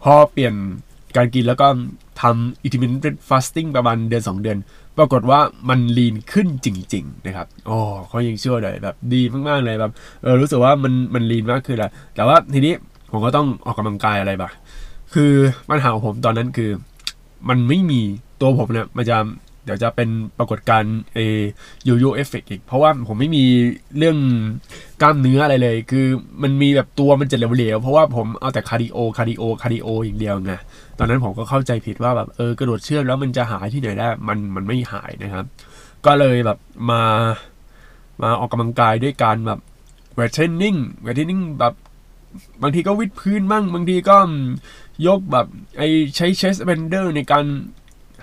[SPEAKER 1] พอเปลี่ยนการกินแล้วก็ทำ intermittent fasting ประมาณเดือน 2 เดือน ปรากฏว่ามันลีนขึ้นจริง ๆ นะครับโอ้เขายังเชื่อเลยแบบดีมาก ๆ เลยแบบเออรู้สึกว่ามันมัน lean มากขึ้นแหละแต่ว่าทีนี้ผมก็ต้องออกกำลังกายอะไรบ้างคือปัญหาของผมตอนนั้นคือ มันไม่มีตัวผมเนี่ยมันจะ เดี๋ยวจะเป็นปรากฏการณ์เอ yoyo effect อีก เพราะว่าผมไม่มีเรื่องกล้ามเนื้ออะไรเลย คือมันมีแบบตัวมันจะเหลวๆ เพราะว่าผมเอาแต่ cardio cardio cardio อย่างเดียวไง ตอนนั้นผมก็เข้าใจผิดว่าแบบเออกระโดดเชือกแล้วมันจะหายที่ไหนได้ มันมันไม่หายนะครับ ก็เลยแบบมามาออกกำลังกายด้วยการแบบ weight training weight training แบบบางทีก็วิดพื้นบ้างบางทีก็ยกแบบไอใช้ chest bender ในการ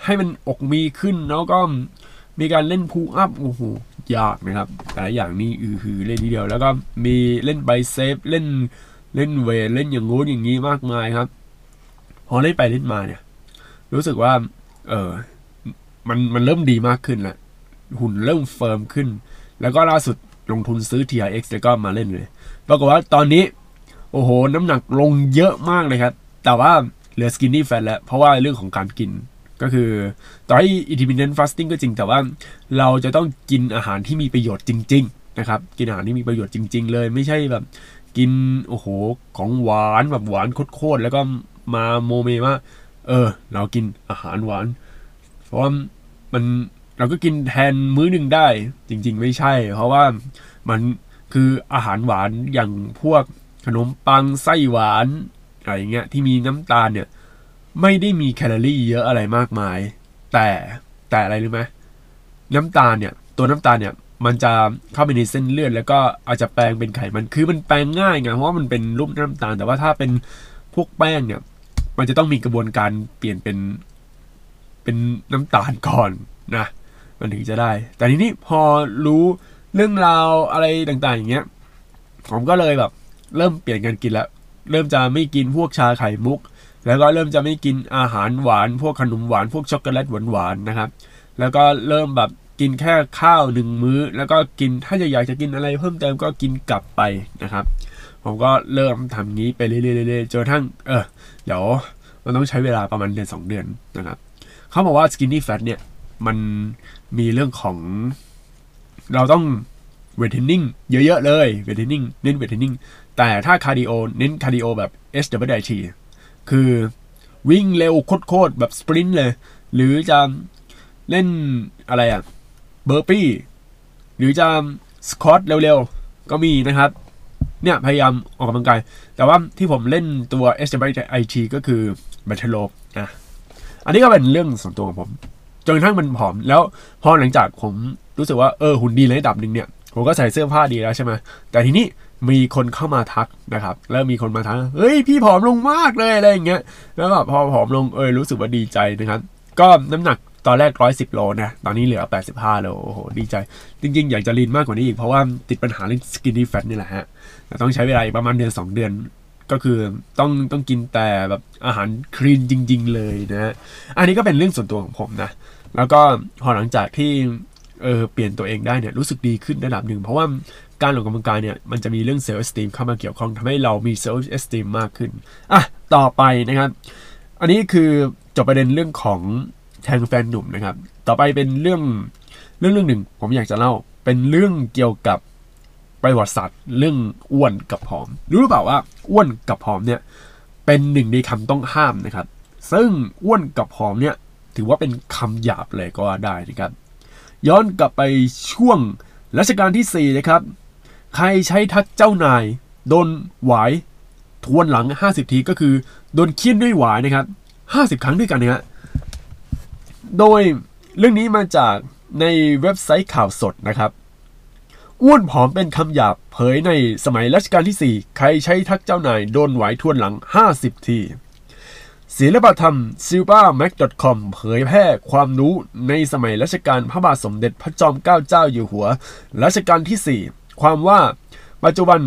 [SPEAKER 1] ให้มันอกมีขึ้นแล้วก็มีการเล่นพูอัพโอ้โหยากนะครับ แต่อย่างนี้อือหือเล่นทีเดียว แล้วก็มีเล่น biceps เล่นเล่น weight เล่นอย่างงู้นอย่างนี้มากมายครับ พอเล่นไปเล่นมาเนี่ย รู้สึกว่า เออมันมันเริ่มดีมากขึ้นแล้วหุ่นเริ่ม firm ขึ้น แล้วก็ล่าสุดลงทุนซื้อ TRX แล้วก็มาเล่นเลยปรากฏว่าตอนนี้ โอ้โห น้ำหนักลงเยอะมากเลยครับ แต่ว่าเหลือ skinny fat แล้ว เพราะว่าเรื่องของการกิน ก็คือต่อให้ intermittent fasting ก็จริงแต่ว่าเราจะต้องกินอาหารที่มีประโยชน์จริง ๆ นะครับ กินอาหารที่มีประโยชน์จริง ๆ เลยไม่ใช่แบบกินโอ้โหของหวานแบบหวานโคตรๆแล้วก็มาโมเมว่าเออ เรากินอาหารหวาน เพราะว่ามันเราก็กินแทนมื้อหนึ่งได้ จริง ๆ ไม่ใช่ เพราะว่ามันคืออาหารหวานอย่างพวกขนมปังไส้หวานอะไรเงี้ยที่มีน้ำตาลเนี่ย ไม่ได้มีแคลอรี่เยอะอะไรมากมาย แต่แต่อะไรรู้ไหมน้ำตาลเนี่ยตัวน้ำตาลเนี่ยมันจะเข้าไปในเส้นเลือดแล้วก็อาจจะแปลงเป็นไขมันคือมันแปลงง่ายไงเพราะว่ามันเป็นรูปน้ำตาล แต่ว่าถ้าเป็นพวกแป้งเนี่ย มันจะต้องมีกระบวนการเปลี่ยนเป็นเป็นน้ำตาลก่อนนะ มันถึงจะได้ แต่ทีนี้พอรู้เรื่องราวอะไรต่างๆ อย่างเงี้ยผมก็เลยแบบ เริ่มเปลี่ยนการกินแล้วเริ่มจะไม่กินพวกชาไข่มุก แล้วก็เริ่มจะไม่กินอาหารหวาน พวกขนมหวาน พวกช็อกโกแลตหวานๆนะครับ แล้วก็เริ่มแบบกินแค่ข้าวหนึ่งมื้อ แล้วก็กินถ้าจะอยากจะกินอะไรเพิ่มเติมก็กินกลับไปนะครับ ผมก็เริ่มทำงี้ไปเรื่อยๆจนทั้งเออเดี๋ยวมันต้องใช้เวลาประมาณเดือนสองเดือนนะครับ เขาบอกว่า skinny fat เนี่ย มันมีเรื่องของ เราต้อง weight training เยอะๆเลย weight training เน้น weight training แต่ถ้า cardio เน้น cardio แบบ SWT คือวิ่งเร็วโคตรๆแบบสปรินต์เลย หรือจะเล่นอะไรอะเบอร์ปี้ หรือจะสควอตเร็วๆ ก็มีนะครับ เนี่ยพยายามออกกำลังกาย แต่ว่าที่ผมเล่นตัว SWIT ก็คือ b a t t l e นะอันนี้ก็เป็นเรื่องส่วนตัวของผม จนกระทั่งมันผอม แล้วพอหลังจากผมรู้สึกว่าเออหุ่นดีในระดับหนึ่งเนี่ย ผมก็ใส่เสื้อผ้าดีแล้วใช่ไหมแต่ทีนี้ มีคนเข้ามาทักนะครับแล้วมีคนมาทักเฮ้ยพี่ผอมลงมากเลยอะไรอย่างเงี้ยแล้วก็พอผอมลงเออรู้สึกว่าดีใจนะครับ ก็น้ำหนักตอนแรกร้อยสิบโลนะ ตอนนี้เหลือแปดสิบห้าโล โอ้โห ดีใจ จริง ๆ อยากจะลีนมากกว่านี้อีก เพราะว่าติดปัญหาเรื่องสกินนี่แฟตนี่แหละฮะ ต้องใช้เวลาอีกประมาณเดือนสองเดือน ก็คือต้องต้องกินแต่แบบอาหารคลีนจริง ๆ เลยนะอันนี้ก็เป็นเรื่องส่วนตัวของผมนะ แล้วก็พอหลังจากที่เออเปลี่ยนตัวเองได้เนี่ยรู้สึกดีขึ้นระดับหนึ่ง เพราะว่า การออกกำลังกายเนี่ยมันจะมีเรื่อง self-esteem เข้ามาเกี่ยวข้องทำให้เรามี self-esteem มากขึ้นอะต่อไปนะครับ อันนี้คือจบประเด็นเรื่องของแทงแฟนหนุ่มนะครับ ต่อไปเป็นเรื่องเรื่องเรื่องหนึ่งผมอยากจะเล่าเป็นเรื่องเกี่ยวกับประวัติศาสตร์เรื่องอ้วนกับผอม รู้หรือเปล่าว่าอ้วนกับผอมเนี่ยเป็นหนึ่งในคำต้องห้ามนะครับ ซึ่งอ้วนกับผอมเนี่ยถือว่าเป็นคำหยาบเลยก็ได้นะครับ ย้อนกลับไปช่วงรัชกาลที่4นะครับ ใครใช้ทักเจ้านาย โดนหวายทวนหลัง 50 ทีก็คือ โดนเคี่ยนด้วยหวายนะครับ 50 ครั้งด้วยกันนะฮะโดยเรื่องนี้มาจากในเว็บไซต์ข่าวสดนะครับอ้วนผอมเป็นคำหยาบเผยในสมัยรัชกาลที่ 4 ใครใช้ทักเจ้านายโดนไหวทวนหลัง 50 ทีศิลปธรรม s i l v a m a c c o m เผยแพร่ความรู้ในสมัยรัชกาลพระบาทสมเด็จพระจอมเกล้าเจ้าอยู่หัว รัชกาลที่ 4 ความว่าปัจจุบัน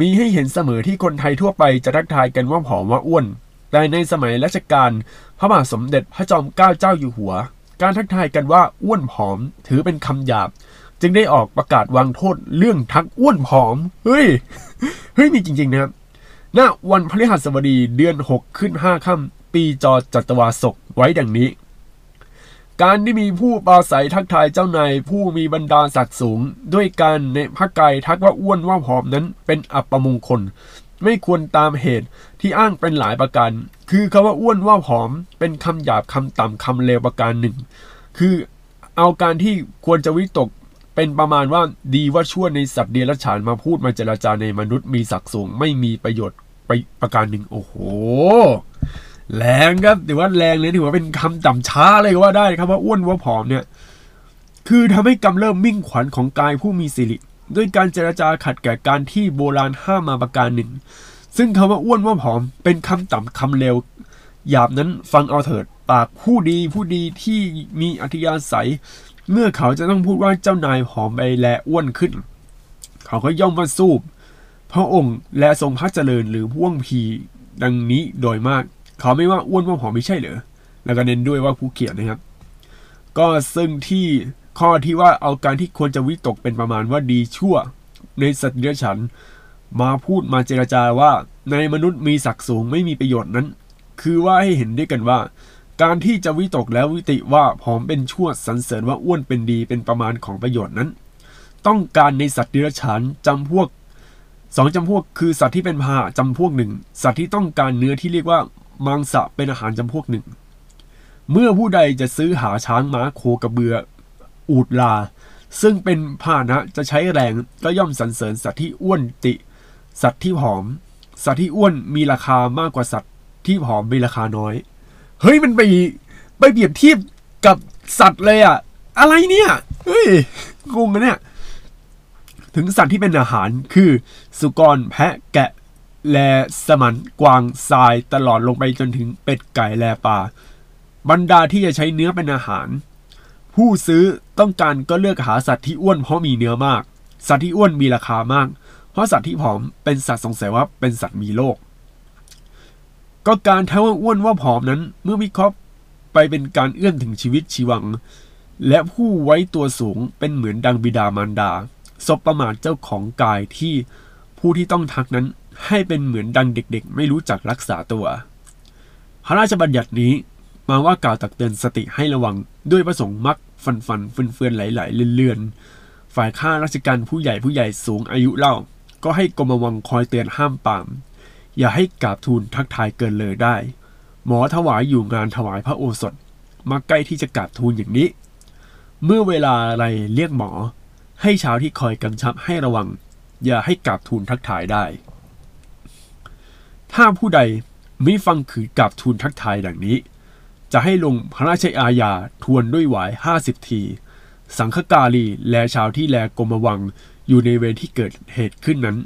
[SPEAKER 1] มีให้เห็นเสมอที่คนไทยทั่วไปจะทักทายกันว่าผอมว่าอ้วน แต่ในสมัยรัชกาลพระบาทสมเด็จพระจอมเกล้าเจ้าอยู่หัว การทักทายกันว่าอ้วนผอมถือเป็นคำหยาบ จึงได้ออกประกาศวางโทษเรื่องทักอ้วนผอม เฮ้ย เฮ้ย มีจริง ๆ นะครับณวันพฤหัสบดีเดือน 6 ขึ้น 5 ค่ำปีจอจัตวาศกไว้ดังนี้ การที่มีผู้ปราศัยทักทายเจ้านายผู้มีบรรดาศักดิ์สูง ด้วยการในพระกายทักว่าอ้วนว่าผอมนั้นเป็นอัปมงคล ไม่ควรตามเหตุที่อ้างเป็นหลายประการ คือคำว่าอ้วนว่าผอม เป็นคำหยาบคำต่ำคำเลวประการหนึ่ง คือเอาการที่ควรจะวิตกเป็นประมาณว่าดีว่าชั่วในสัตว์เดรัจฉานมาพูดมาเจราจาในมนุษย์มีศักดิ์สูง ไม่มีประโยชน์ไปประการหนึ่งโอ้โห แรงครับถือว่าแรงเลยถือว่าเป็นคำต่ำช้าเลยก็ว่าได้ครับว่าอ้วนว่าผอมเนี่ย คือทำให้กำเริบมิ่งขวัญของกายผู้มีสิริด้วยการเจราจาขัดแก่การที่โบราณห้ามมาประการหนึ่ง ซึ่งคำว่าอ้วนว่าผอม เป็นคำต่ำคำเลวหยาบนั้นฟังเอาเถิดปากผู้ดีผู้ดีที่มีอัธยาศัย เมื่อเขาจะต้องพูดว่าเจ้านายผอมไปและอ้วนขึ้น เขาก็ย่อมว่าสูบพระองค์และทรงพระเจริญหรือพ่วงพีดังนี้โดยมาก เขาไม่ว่าอ้วนว่าผอมไม่ใช่เหรอแล้วก็เน้นด้วยว่าผู้เขียนนะครับ ก็ซึ่งที่ข้อที่ว่าเอาการที่ควรจะวิตกเป็นประมาณว่าดีชั่ว ในสัตว์เดรัจฉานมาพูดมาเจราจาว่า ในมนุษย์มีศักดิ์สูงไม่มีประโยชน์นั้น คือว่าให้เห็นด้วยกันว่า การที่จะวิตกแล้ววิติว่าผอมเป็นชั่วสรรเสริญว่าอ้วนเป็นดีเป็นประมาณของประโยชน์นั้น ต้องการในสัตว์เดรัจฉานจำพวกสองจำพวกคือสัตว์ที่เป็นพาจำพวกหนึ่งสัตว์ที่ต้องการเนื้อที่เรียกว่า มังสะเป็นอาหารจำพวกหนึ่ง เมื่อผู้ใดจะซื้อหาช้างม้าโคกระเบือ อูดลา ซึ่งเป็นพาหนะจะใช้แรงก็ย่อมสรรเสริญสัตว์ที่อ้วนติ สัตว์ที่ผอม สัตว์ที่อ้วนมีราคามากกว่าสัตว์ที่ผอมมีราคาน้อย เฮ้ยมันไปไปเปรียบเทียบกับสัตว์เลยอะอะไรเนี่ย เฮ้ยงงนะเนี่ย ถึงสัตว์ที่เป็นอาหารคือ สุกรแพะแกะ แลสมันกวางทรายตลอดลงไปจนถึงเป็ดไก่แลปลาบรรดาที่จะใช้เนื้อเป็นอาหาร ผู้ซื้อต้องการก็เลือกหาสัตว์ที่อ้วนเพราะมีเนื้อมาก สัตว์ที่อ้วนมีราคามาก เพราะสัตว์ที่ผอมเป็นสัตว์สงสัยว่าเป็นสัตว์มีโรคก็การท้ว่าอ้วนว่าผอมนั้นเมื่อวิเคราะห์ไปเป็นการเอื้อนถึงชีวิตชีวัง และผู้ไว้ตัวสูงเป็นเหมือนดังบิดามารดาศบประมาทเจ้าของกายที่ผู้ที่ต้องทักนั้น ให้เป็นเหมือนดังเด็กๆ ไม่รู้จักรักษาตัว พระราชบัญญัตินี้มาว่ากล่าวตักเตือนสติให้ระวังด้วยประสงค์มักฟันฟันเฟือนเฟือนไหลๆเลื่อนๆ ฝ่ายข้าราชการผู้ใหญ่ผู้ใหญ่สูงอายุเล่า ก็ให้กรมวังคอยเตือนห้ามปาม อย่าให้กราบทูลทักทายเกินเลยได้ หมอถวายอยู่งานถวายพระโอสถมาใกล้ที่จะกราบทูลอย่างนี้ เมื่อเวลาอะไรเรียกหมอ ให้ชาวที่คอยกำชับให้ระวัง อย่าให้กราบทูลทักทายได้ ถ้าผู้ใดไม่ฟังขืนกราบทูลทักทายดังนี้ จะให้ลงพระราชอาญาทวนด้วยหวายห้าสิบที สังฆกาลีและชาวที่แลกรมวังอยู่ในเวรที่เกิดเหตุขึ้นนั้น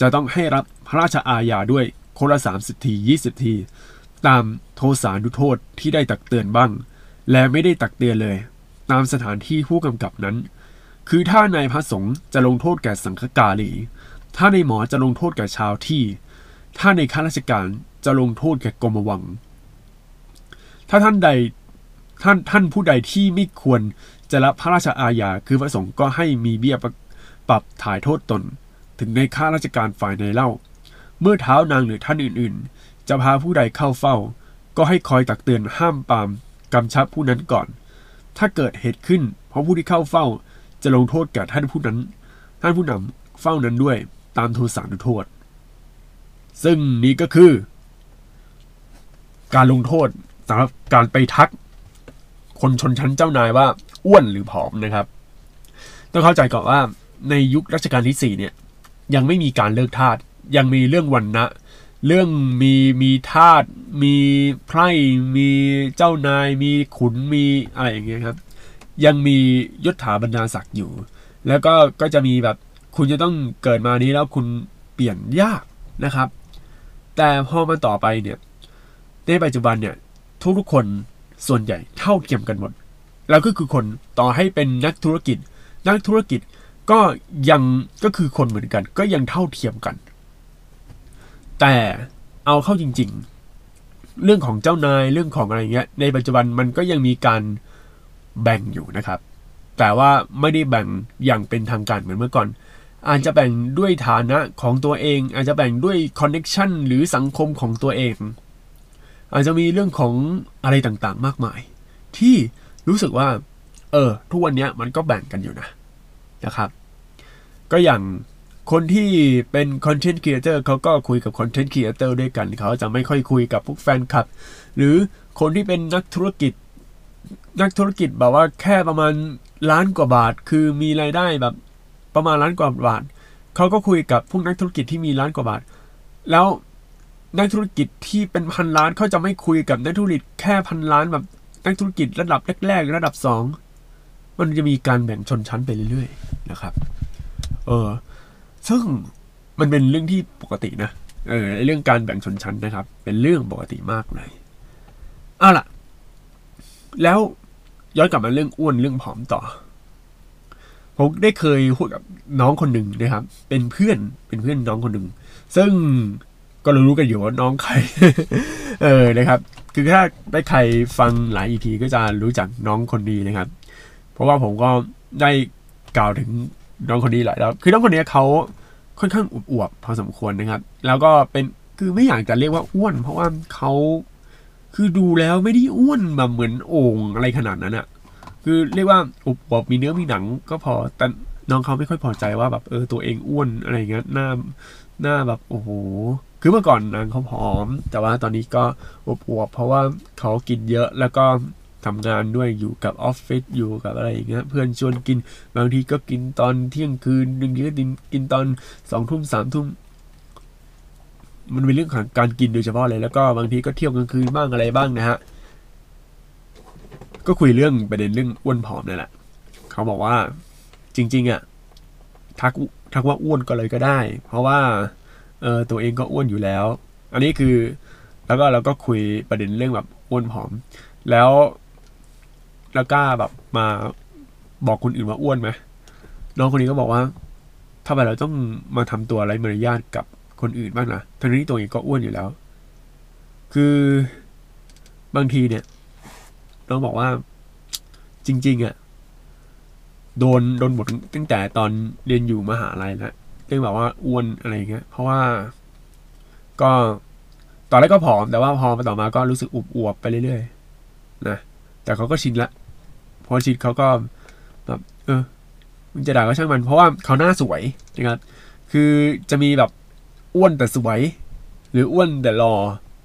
[SPEAKER 1] จะต้องให้รับพระราชอาญาด้วยคนละสามสิบทียี่สิบที ตามโทสานุโทษที่ได้ตักเตือนบ้าง และไม่ได้ตักเตือนเลย ตามสถานที่ผู้กำกับนั้น คือถ้านายพระสงฆ์จะลงโทษแก่สังฆกาลี ถ้าในหมอจะลงโทษแก่ชาวที่ ถ้าในข้าราชการจะลงโทษแก่กรมวัง ถ้าท่านใดท่านท่านผู้ใดที่ไม่ควรจะรับพระราชอาญาคือพระสงฆ์ก็ให้มีเบี้ยปรับถ่ายโทษตน ถึงในข้าราชการฝ่ายในเล่า เมื่อเท้านางหรือท่านอื่นๆ จะพาผู้ใดเข้าเฝ้า ก็ให้คอยตักเตือนห้ามปามกำชับผู้นั้นก่อน ถ้าเกิดเหตุขึ้น เพราะผู้ที่เข้าเฝ้าจะลงโทษแก่ท่านผู้นั้น ท่านผู้นำเฝ้านั้นด้วยตามโทสานุโทษ ซึ่งนี้ก็คือ การลงโทษสำหรับการไปทัก คนชนชั้นเจ้านายว่าอ้วนหรือผอมนะครับ ต้องเข้าใจก่อนว่าในยุครัชกาลที่สี่เนี่ย ยังไม่มีการเลิกทาสยังมีเรื่องวันนะเรื่องมีมีทาสมีไพร่มีเจ้านาย มีขุนมีอะไรอย่างเงี้ยครับ ยังมียศถาบรรดาศักดิ์อยู่ แล้วก็ก็จะมีแบบคุณจะต้องเกิดมานี้แล้วคุณเปลี่ยนยากนะครับ แต่พอมาต่อไปเนี่ยในปัจจุบันเนี่ยทุกๆคนส่วนใหญ่เท่าเทียมกันหมด แล้วก็คือคนต่อให้เป็นนักธุรกิจ นักธุรกิจก็ยังก็คือคนเหมือนกัน ก็ยังเท่าเทียมกัน แต่เอาเข้าจริง ๆ เรื่องของเจ้านายเรื่องของอะไรเงี้ย ในปัจจุบันมันก็ยังมีการแบ่งอยู่นะครับ แต่ว่าไม่ได้แบ่งอย่างเป็นทางการเหมือนเมื่อก่อน อาจจะแบ่งด้วยฐานะของตัวเอง อาจจะแบ่งด้วยคอนเน็ชันหรือสังคมของตัวเอง อาจจะมีเรื่องของอะไรต่างๆ มากมาย ที่รู้สึกว่า เออ ทุกวันนี้มันก็แบ่งกันอยู่นะนะครับ ก็อย่างคนที่เป็น content creator เขาก็คุยกับ content creator ด้วยกัน เขาจะไม่ค่อยคุยกับพวกแฟนคลับ หรือคนที่เป็นนักธุรกิจ นักธุรกิจแบบว่าแค่ประมาณล้านกว่าบาท คือมีรายได้แบบ ประมาณล้านกว่าบาทเขาก็คุยกับพวกนักธุรกิจที่มีล้านกว่าบาท แล้วนักธุรกิจที่เป็นพันล้านเขาจะไม่คุยกับนักธุรกิจแค่พันล้านแบบนักธุรกิจระดับแรกๆระดับสองมันจะมีการแบ่งชนชั้นไปเรื่อยๆนะครับ เออ ซึ่งมันเป็นเรื่องที่ปกตินะ เออเรื่องการแบ่งชนชั้นนะครับ เป็นเรื่องปกติมากเลยเอาล่ะ แล้วย้อนกลับมาเรื่องอ้วนเรื่องผอมต่อ ผมได้เคยพูดกับน้องคนหนึ่งนะครับ เป็นเพื่อนเป็นเพื่อนน้องคนหนึ่งซึ่งก็รู้กันอยู่ว่าน้องใคร เออนะครับ คือถ้าได้ใครฟังหลายอีพีก็จะรู้จักน้องคนนี้นะครับ เพราะว่าผมก็ได้กล่าวถึงน้องคนนี้หลายแล้ว คือน้องคนนี้เขาค่อนข้างอวบๆพอสมควรนะครับ แล้วก็เป็นคือไม่อยากจะเรียกว่าอ้วน เพราะว่าเขาคือดูแล้วไม่ได้อ้วนแบบเหมือนโอ่งอะไรขนาดนั้นอะ คือเรียกว่าอวบๆมีเนื้อมีหนังก็พอแต่น้องเขาไม่ค่อยพอใจว่าแบบเออตัวเองอ้วนอะไรเงี้ยหน้าหน้าแบบโอ้โหคือเมื่อก่อนนางเขาผอม แต่ว่าตอนนี้ก็อวบเพราะว่าเขากินเยอะแล้วก็ทำงานด้วยอยู่กับออฟฟิศอยู่กับอะไรอย่างเงี้ยเพื่อนชวนกินบางทีก็กินตอนเที่ยงคืนหนึ่งทีก็กินกินตอนสองทุ่มสามทุ่มมันเป็นเรื่องของการกินโดยเฉพาะเลยแล้วก็บางทีก็เที่ยวกลางคืนบ้างอะไรบ้างนะฮะ ก็คุยเรื่องประเด็นเรื่องอ้วนผอมนี่แหละ เขาบอกว่าจริง ๆ อะ ทักทักว่าอ้วนก็เลยก็ได้ เพราะว่าเออตัวเองก็อ้วนอยู่แล้ว อันนี้คือแล้วก็เราก็คุยประเด็นเรื่องแบบอ้วนผอม แล้วแล้วกล้าแบบมาบอกคนอื่นว่าอ้วนไหมน้องคนนี้ก็บอกว่าทำไมเราต้องมาทำตัวอะไรมารยาทกับคนอื่นบ้างนะทั้งนี้ตัวเองก็อ้วนอยู่แล้ว คือบางทีเนี่ย น้องบอกว่า จริง ๆอะโดนโดนบทตั้งแต่ตอนเรียนอยู่มหาลัยแล้วเรื่องแบบว่าอ้วนอะไรเงี้ย เพราะว่า ก็ตอนแรกก็ผอมแต่ว่าพอมาต่อมาก็รู้สึกอุบอวบไปเรื่อยๆนะแต่เขาก็ชินละพอชินเขาก็แบบเออมันจะด่าก็ช่างมัน เพราะว่าเขาหน้าสวยนะครับ คือจะมีแบบอ้วนแต่สวย หรืออ้วนแต่รอ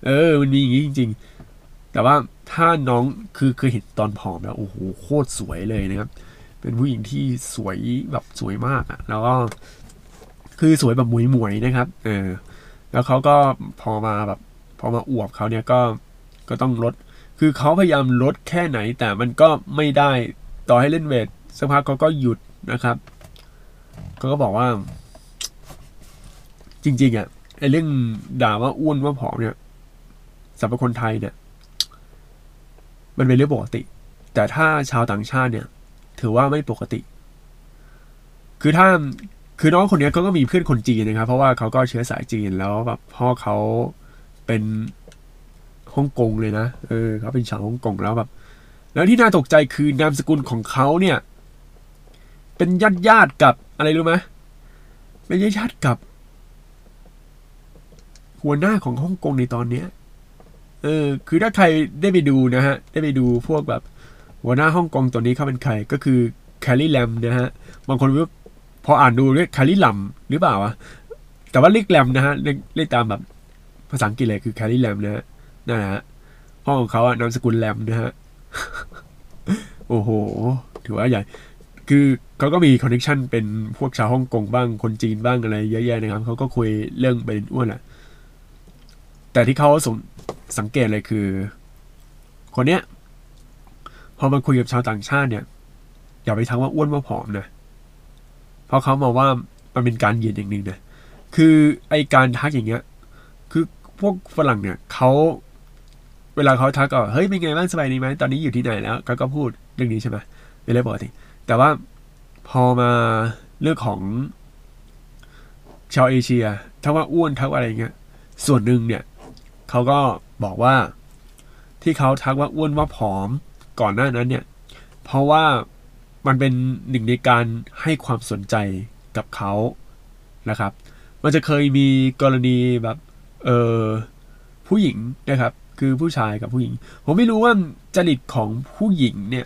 [SPEAKER 1] เออ มันมีอย่างนี้จริง ๆ แต่ว่า ถ้าน้องคือเคยเห็นตอนผอมแล้วโอ้โหโคตรสวยเลยนะครับ เป็นผู้หญิงที่สวยแบบสวยมากอะ่ะ แล้วก็คือสวยแบบหมวยหมวยๆนะครับ เออ แล้วเขาก็พอมาแบบ พอมาอวบเขาเนี่ยก็ก็ต้องลด คือเขาพยายามลดแค่ไหนแต่มันก็ไม่ได้ต่อให้เล่นเวทสักพักเขาก็หยุดนะครับเขาก็บอกว่า จริง ๆอะ่ะไอเรื่องด่าว่าอ้วนว่าผอมเนี่ยสำหรับคนไทยเนี่ย มันเป็นเรื่องปกติ แต่ถ้าชาวต่างชาติเนี่ย ถือว่าไม่ปกติ คือถ้าคือน้องคนนี้เขาก็มีเพื่อนคนจีนนะครับ เพราะว่าเขาก็เชื้อสายจีนแล้วแบบพ่อเขาเป็นฮ่องกงเลยนะเออเขาเป็นชาวฮ่องกงแล้วแบบ แล้วที่น่าตกใจคือนามสกุลของเขาเนี่ย เป็นญาติญาติกับอะไรรู้ไหมเป็นญาติญาติกับ หัวหน้าของฮ่องกงในตอนเนี้ย เออคือถ้าใครได้ไปดูนะฮะ ได้ไปดูพวกแบบหัวหน้าฮ่องกงตัวนี้เขาเป็นใครก็คือแคลรี่แลมนะฮะ บางคนว่าพออ่านดูเรียกแคลรี่ลัมหรือเปล่าวะแต่ว่าเรียกแลมนะฮะเรียกตามแบบภาษาอังกฤษเลยคือแคลรี่แลมนะฮะนั่นแหละฮะพ่องของเขาอะนามสกุลแลมนะฮะโอ้โห ถือว่าใหญ่ คือเขาก็มีคอนเนคชันเป็นพวกชาวฮ่องกงบ้างคนจีนบ้างอะไรเยอะแยะนะครับเขาก็คุยเรื่องเป็นอ้วนแหละแต่ที่เขาสง สังเกตเลยคือ คนเนี้ย พอมาคุยกับชาวต่างชาติเนี่ย อย่าไปทักว่าอ้วนว่าผอมนะ เพราะเขามองว่ามันเป็นการเหยียดอย่างหนึ่งนะ คือไอการทักอย่างเงี้ย คือพวกฝรั่งเนี่ยเขาเวลาเขาทักก็เฮ้ยเป็นไงบ้างสบายดีไหมตอนนี้อยู่ที่ไหนแล้วเขาก็พูดเรื่องนี้ใช่ไหมเป็นเรื่องปกติ แต่ว่าพอมาเรื่องของชาวเอเชีย ถ้าว่าอ้วนทักอะไรเงี้ย ส่วนหนึ่งเนี่ย เขาก็บอกว่าที่เขาทักว่าอ้วนว่าผอมก่อนหน้านั้นเนี่ย เพราะว่ามันเป็นหนึ่งในการให้ความสนใจกับเขานะครับ มันจะเคยมีกรณีแบบเออผู้หญิงนะครับ คือผู้ชายกับผู้หญิง ผมไม่รู้ว่าจริตของผู้หญิงเนี่ย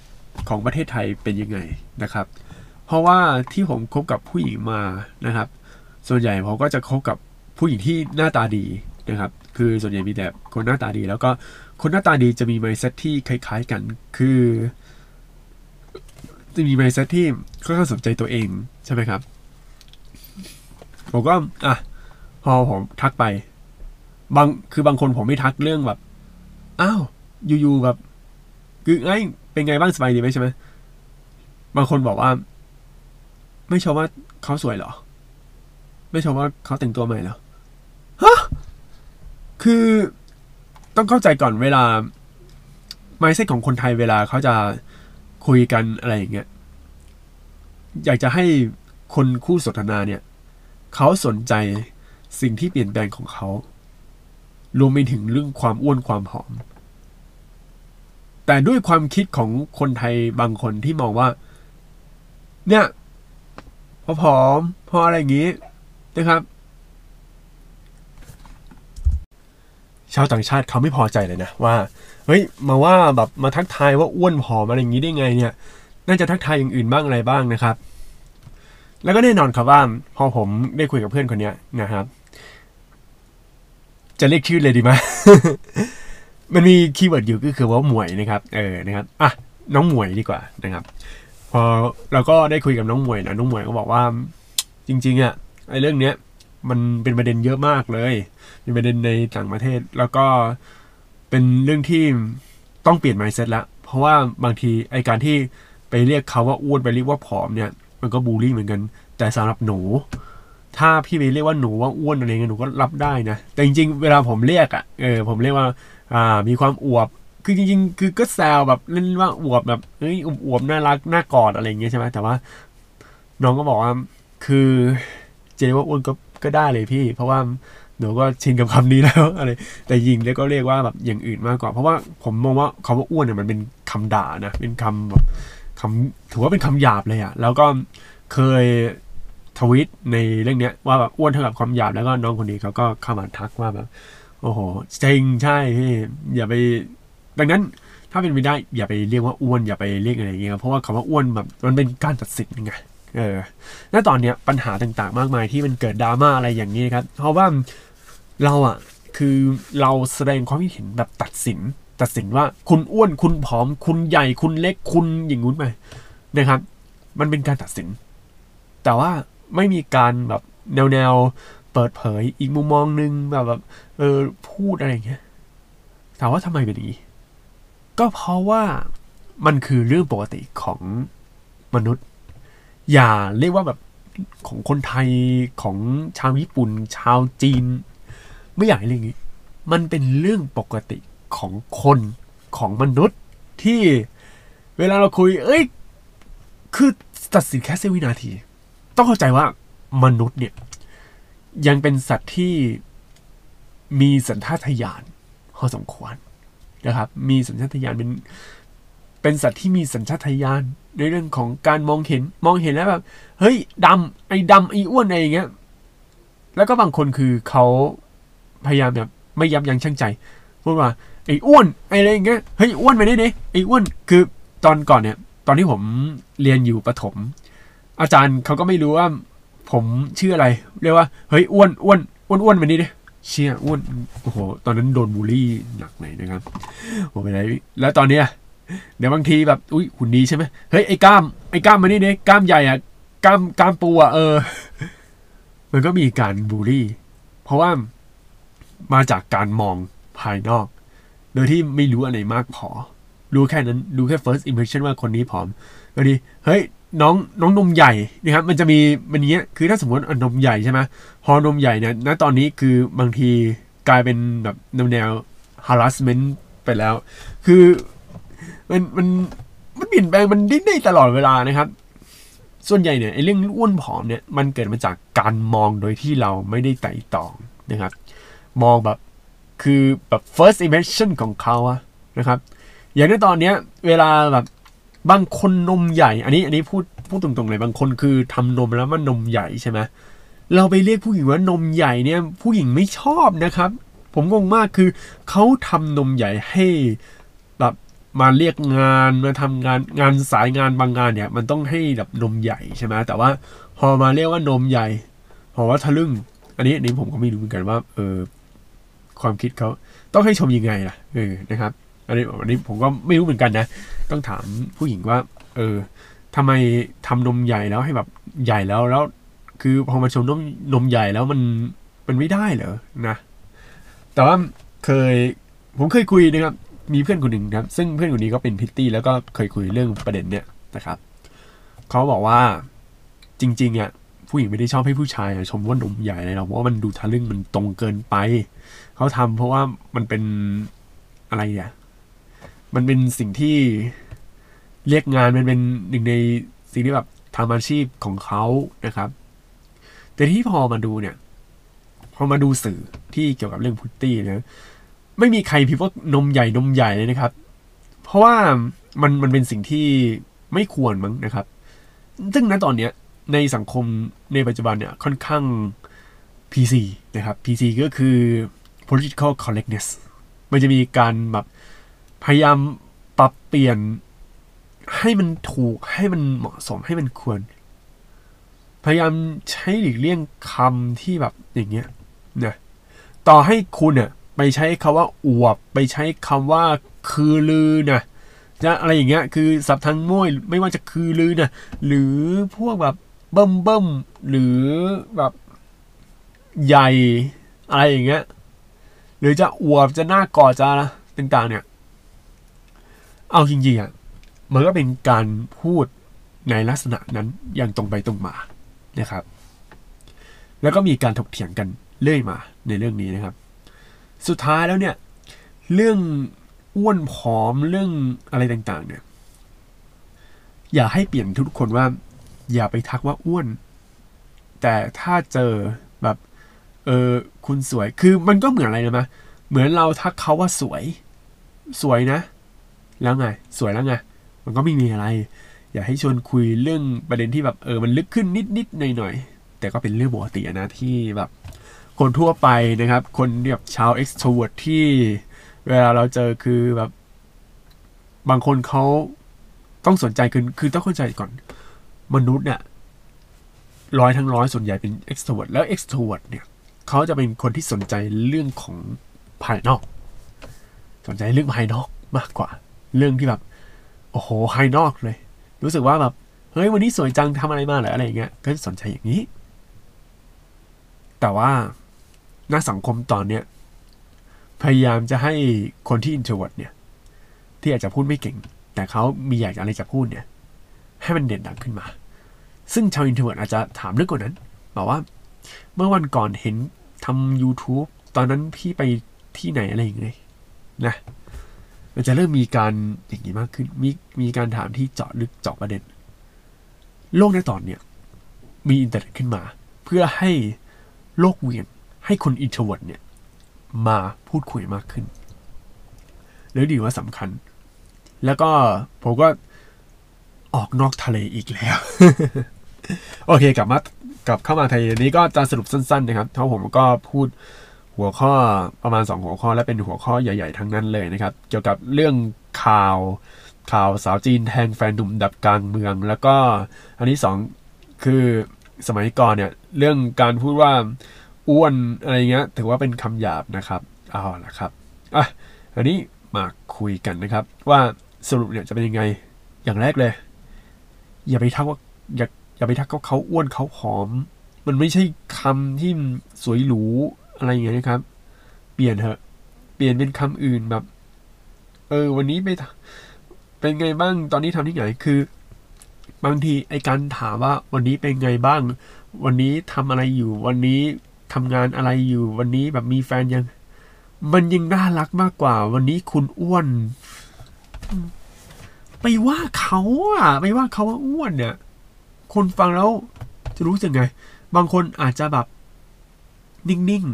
[SPEAKER 1] ของประเทศไทยเป็นยังไงนะครับ เพราะว่าที่ผมคบกับผู้หญิงมานะครับ ส่วนใหญ่ผมก็จะคบกับผู้หญิงที่หน้าตาดีนะครับ คือส่วนใหญ่มีแต่คนหน้าตาดี แล้วก็คนหน้าตาดีจะมี mindset ที่คล้ายๆกัน คือ จะมี mindset ที่ค่อนข้างสนใจตัวเองใช่ไหมครับ ผมก็อะพอผมทักไป บางคือบางคนผมไม่ทักเรื่องแบบอ้าวอยู่ๆแบบคือไงเป็นไงบ้างสบายดีไหมใช่ไหมบางคนบอกว่า ไม่ชมว่าเขาสวยเหรอ ไม่ชมว่าเขาแต่งตัวใหม่เหรอฮะ คือต้องเข้าใจก่อนเวลา mindset ของคนไทยเวลาเขาจะคุยกันอะไรอย่างเงี้ย อยากจะให้คนคู่สนทนาเนี่ย เขาสนใจสิ่งที่เปลี่ยนแปลงของเขา รวมไปถึงเรื่องความอ้วนความผอม แต่ด้วยความคิดของคนไทยบางคนที่มองว่า เนี่ยพอผอมพออะไรอย่างงี้นะครับ ชาวต่างชาติเขาไม่พอใจเลยนะว่าเฮ้ยมาว่าแบบมาทักทายว่าอ้วนผอมอะไรอย่างนี้ได้ไงเนี่ยน่าจะทักทายอย่างอื่นบ้างอะไรบ้างนะครับ แล้วก็แน่นอนครับว่าพอผมได้คุยกับเพื่อนคนเนี้ยนะครับ จะเรียกชื่อเลยดีไหมมันมีคีย์เวิร์ดอยู่ก็คือว่าหมวยนะครับเออนะครับอะน้องหมวยดีกว่านะครับ พอเราก็ได้คุยกับน้องหมวยนะน้องหมวยก็บอกว่า จริงๆอะไอ้เรื่องเนี้ยมันเป็นประเด็นเยอะมากเลย เป็นประเด็นในต่างประเทศ แล้วก็เป็นเรื่องที่ต้องเปลี่ยน mindset แล้วเพราะว่าบางทีไอการที่ไปเรียกเขาว่าอ้วนไปเรียกว่าผอมเนี่ย มันก็บูลลี่เหมือนกัน แต่สำหรับหนู ถ้าพี่ไปเรียกว่าหนูว่าอ้วนอะไรเงี้ยหนูก็รับได้นะ แต่จริงๆ เวลาผมเรียกอะเออผมเรียกว่า อ่า มีความอวบ คือจริง ๆ คือก็แซวแบบเล่นว่าอวบแบบเฮ้ยอวบน่ารักน่ากอดอะไรเงี้ยใช่ไหมแต่ว่า น้องก็บอกว่าคือ เจว่าอ้วนก็ก็ได้เลยพี่ เพราะว่า หนูก็ชินกับคำนี้แล้วอะไรแต่ยิงแล้วก็เรียกว่าแบบอย่างอื่นมากกว่า เพราะว่าผมมองว่าคำว่าอ้วนเนี่ยมันเป็นคำด่านะเป็นคำแบบคำถือว่าเป็นคำหยาบเลยอะแล้วก็เคยทวิตในเรื่องเนี้ยว่าแบบอ้วนเท่ากับความหยาบแล้วก็น้องคนนี้เขาก็เข้ามาทักว่าแบบ โอ้โหจริงใช่พี่อย่าไป ดังนั้นถ้าเป็นไปได้อย่าไปเรียกว่าอ้วนอย่าไปเรียกอะไรอย่างเงี้ยเพราะว่าคำว่าอ้วนแบบมันเป็นการตัดสินไงเออณตอนเนี้ยปัญหาต่างๆ มากมายที่มันเกิดดราม่าอะไรอย่างนี้ครับ เพราะว่า เราอะคือเราแสดงความคิดเห็นแบบตัดสิน ตัดสินว่าคุณอ้วนคุณผอม คุณใหญ่คุณเล็กคุณอย่างงู้นไปนะครับ มันเป็นการตัดสิน แต่ว่าไม่มีการแบบแนวแนวเปิดเผยอีกมุมมองหนึ่งแบบแบบเออพูดอะไรอย่างเงี้ยถามว่าทำไมเป็นอย่างนี้ ก็เพราะว่ามันคือเรื่องปกติของมนุษย์ อย่าเรียกว่าแบบของคนไทยของชาวญี่ปุ่น ชาวจีน ไม่อยากให้เรื่องนี้ มันเป็นเรื่องปกติของคนของมนุษย์ที่เวลาเราคุย เอ้ย คือตัดสินแค่เสี้ยววินาที ต้องเข้าใจว่ามนุษย์เนี่ย ยังเป็นสัตว์ที่มีสัญชาตญาณพอสมควรนะครับ มีสัญชาตญาณเป็นเป็นสัตว์ที่มีสัญชาตญาณในเรื่องของการมองเห็นมองเห็นแล้วแบบเฮ้ยดำไอ้ดำไอ้อ้วนอะไรอย่างเงี้ย แล้วก็บางคนคือเขา พยายามแบบไม่ยับยั้งชั่งใจ พูดว่าไอ้อ้วนไอ้อะไรอย่างเงี้ยเฮ้ยอ้วนไปได้ดิไอ้อ้วนคือตอนก่อนเนี่ย ตอนที่ผมเรียนอยู่ประถม อาจารย์เขาก็ไม่รู้ว่า ผมชื่ออะไร เรียกว่าเฮ้ยอ้วนอ้วนอ้วนอ้วนไปนี่ดิเชี่ยอ้วนโอ้โหตอนนั้นโดนบูลลี่หนักเลยนะครับโอ้ไปไหนแล้วตอนเนี้ยเดี๋ยวบางทีแบบอุ้ยหุ่นดีใช่ไหมเฮ้ยไอ้กล้ามไอ้กล้ามมานี่ดิกล้ามใหญ่อะกล้ามกล้ามปูอะเออ มันก็มีการบูลลี่ เพราะว่า มาจากการมองภายนอก โดยที่ไม่รู้อะไรมากพอ รู้แค่นั้นดูแค่ first impression ว่าคนนี้ผอมบางทีเฮ้ยน้องน้องนมใหญ่นะครับมันจะมีมันเนี้ยคือถ้าสมมตินมใหญ่ใช่ไหมพอนมใหญ่เนี่ยณตอนนี้คือบางทีกลายเป็นแบบแนวแนว harassment ไปแล้ว คือมันมันมันเปลี่ยนแปลงมันดิ้นได้ตลอดเวลานะครับ ส่วนใหญ่เนี่ยไอ้เรื่องอ้วนผอมเนี่ยมันเกิดมาจากการมองโดยที่เราไม่ได้ไต่ตองนะครับ มองแบบคือแบบ first impression ของเขาอะนะครับ อย่างในตอนเนี้ย เวลาแบบบางคนนมใหญ่ อันนี้อันนี้พูดพูดตรงๆเลยบางคนคือทำนมแล้วมันนมใหญ่ใช่ไหมเราไปเรียกผู้หญิงว่านมใหญ่เนี่ย ผู้หญิงไม่ชอบนะครับ ผมงงมากคือเขาทำนมใหญ่ให้แบบมาเรียกงานมาทำงานงานสายงานบางงานเนี่ย มันต้องให้แบบนมใหญ่ใช่ไหมแต่ว่าพอมาเรียกว่านมใหญ่พอว่าทะลึ่ง อันนี้อันนี้ผมก็ไม่รู้เหมือนกันว่าเออ ความคิดเขาต้องให้ชมยังไงล่ะเออนะครับอันนี้อันนี้ผมก็ไม่รู้เหมือนกันนะ ต้องถามผู้หญิงว่า เออทำไมทำนมใหญ่แล้วให้แบบใหญ่แล้วแล้ว คือพอมาชมนมนมใหญ่แล้วมันมันไม่ได้เหรอนะแต่ว่าเคยผมเคยคุยนะครับ มีเพื่อนคนหนึ่งครับ ซึ่งเพื่อนคนนี้ก็เป็นพิตตี้แล้วก็เคยคุยเรื่องประเด็นเนี้ยนะครับเขาบอกว่าจริงๆอะ ผู้หญิงไม่ได้ชอบให้ผู้ชายชมว่านมใหญ่เลยหรอกเพราะว่ามันดูทะลึ่งมันตรงเกินไป เขาทำเพราะว่ามันเป็นอะไรอะมันเป็นสิ่งที่เรียกงานมันเป็นหนึ่งในสิ่งที่แบบทำอาชีพของเขานะครับ แต่ที่พอมาดูเนี่ย พอมาดูสื่อที่เกี่ยวกับเรื่องพุตตี้นะไม่มีใครพิมพ์ว่านมใหญ่นมใหญ่เลยนะครับ เพราะว่ามันมันเป็นสิ่งที่ไม่ควรมั้งนะครับ ซึ่งณตอนเนี้ย ในสังคมในปัจจุบันเนี่ยค่อนข้าง PC นะครับ PC ก็คือ political correctness มันจะมีการแบบพยายามปรับเปลี่ยนให้มันถูกให้มันเหมาะสมให้มันควร พยายามใช้หลีกเลี่ยงคำที่แบบอย่างเงี้ยนะต่อให้คุณเนี่ยไปใช้คาว่าอวบ ไปใช้คำว่าคือลือนะจะอะไรอย่างเงี้ยคือสับทางม้วยไม่ว่าจะคือลือนะหรือพวกแบบ เบิ่มเบิ่มหรือแบบใหญ่อะไรอย่างเงี้ย หรือจะอวบจะหน้ากอดจะนะต่างๆเนี่ย เอาจริงๆอะมันก็เป็นการพูดในลักษณะนั้นอย่างตรงไปตรงมานะครับ แล้วก็มีการถกเถียงกันเรื่อยมาในเรื่องนี้นะครับ สุดท้ายแล้วเนี่ย เรื่องอ้วนผอมเรื่องอะไรต่างๆ เนี่ย อย่าให้เปลี่ยนทุกคนว่า อย่าไปทักว่าอ้วน แต่ถ้าเจอแบบ เออคุณสวยคือมันก็เหมือนอะไรนะมะเหมือนเราทักเขาว่าสวย สวยนะ แล้วไง สวยแล้วไง มันก็ไม่มีอะไร อยากให้ชวนคุยเรื่องประเด็นที่แบบเออมันลึกขึ้นนิดนิดหน่อยหน่อยแต่ก็เป็นเรื่องปกตินะที่แบบ คนทั่วไปนะครับ คนแบบชาว extrovert ที่เวลาเราเจอคือแบบ บางคนเขาต้องสนใจคือคือต้องเข้าใจก่อน มนุษย์เนี่ยร้อยทั้งร้อยส่วนใหญ่เป็น extrovert แล้ว extrovert เนี่ยเขาจะเป็นคนที่สนใจเรื่องของภายนอก สนใจเรื่องภายนอกมากกว่า เรื่องที่แบบ โอ้โหภายนอกเลย รู้สึกว่าแบบเฮ้ยวันนี้สวยจังทำอะไรมาหรออะไรเงี้ยก็สนใจอย่างนี้ แต่ว่าหน้าสังคมตอนเนี้ยพยายามจะให้คนที่ introvert เนี่ย ที่อาจจะพูดไม่เก่ง แต่เขามีอยากอะไรจะพูดเนี่ย ให้มันเด่นดังขึ้นมา ซึ่งชาว introvert อาจจะถามเรื่องกว่านั้นบอกว่า เมื่อวันก่อนเห็นทำ YouTube ตอนนั้นพี่ไปที่ไหนอะไรอย่างเงี้ยนะมันจะเริ่มมีการอย่างนี้มากขึ้น มีมีการถามที่เจาะลึกเจาะประเด็น โลกในตอนเนี้ยมีอินเทอร์เน็ตขึ้นมา เพื่อให้โลกเวียนให้คนอินโทอร์เวิร์ดเนี่ยมาพูดคุยมากขึ้นหรือดีว่าสำคัญ แล้วก็ผมก็ออกนอกทะเลอีกแล้ว โอเคกลับมากลับเข้ามาไทะเลนี้ก็จะสรุปสั้น ๆ นะครับเพราะผมก็พูดหัวข้อประมาณ 2 หัวข้อและเป็นหัวข้อใหญ่ ๆ ทั้งนั้นเลยนะครับ เกี่ยวกับเรื่องข่าวข่าวสาวจีนแทงแฟนหนุ่มดับกลางเมือง แล้วก็อันที่สองคือสมัยก่อนเนี่ยเรื่องการพูดว่าอ้วนอะไรเงี้ยถือว่าเป็นคำหยาบนะครับเอาละครับอะอันนี้มาคุยกันนะครับ ว่าสรุปเนี่ยจะเป็นยังไงอย่างแรกเลย อย่าไปทักว่าอย่า อย่าไปทักเขาเขาอ้วนเขาผอม มันไม่ใช่คำที่สวยหรูอะไรอย่างเงี้ยนะครับ เปลี่ยนเถอะ เปลี่ยนเป็นคำอื่นแบบ เออ วันนี้ไปเป็นไงบ้างตอนนี้ทำที่ไหนคือบางทีไอการถามว่าวันนี้เป็นไงบ้าง วันนี้ทำอะไรอยู่ วันนี้ทำงานอะไรอยู่ วันนี้แบบมีแฟนยัง มันยังน่ารักมากกว่า วันนี้คุณอ้วน ไปว่าเขาอะ ไปว่าเขาว่าอ้วนเนี่ย คนฟังแล้วจะรู้สึกไง บางคนอาจจะแบบ นิ่ง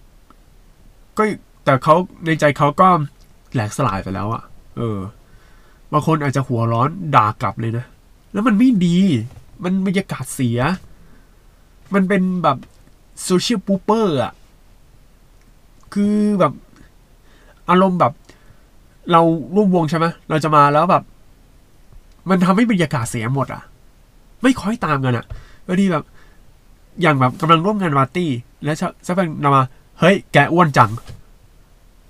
[SPEAKER 1] ๆ ก็แต่เขาในใจเขาก็แหลกสลายไปแล้วอะเออ บางคนอาจจะหัวร้อนด่ากลับเลยนะ แล้วมันไม่ดี มันบรรยากาศเสีย มันเป็นแบบโซเชียลปูเปอร์อะคือแบบอารมณ์แบบ เราร่วมวงใช่ไหมเราจะมาแล้วแบบ มันทำให้บรรยากาศเสียหมดอะ ไม่ค่อยตามกันอะบางทีแบบ อย่างแบบกำลังร่วมงานปาร์ตี้ แล้วสักพักนมาเฮ้ยแกอ้วนจัง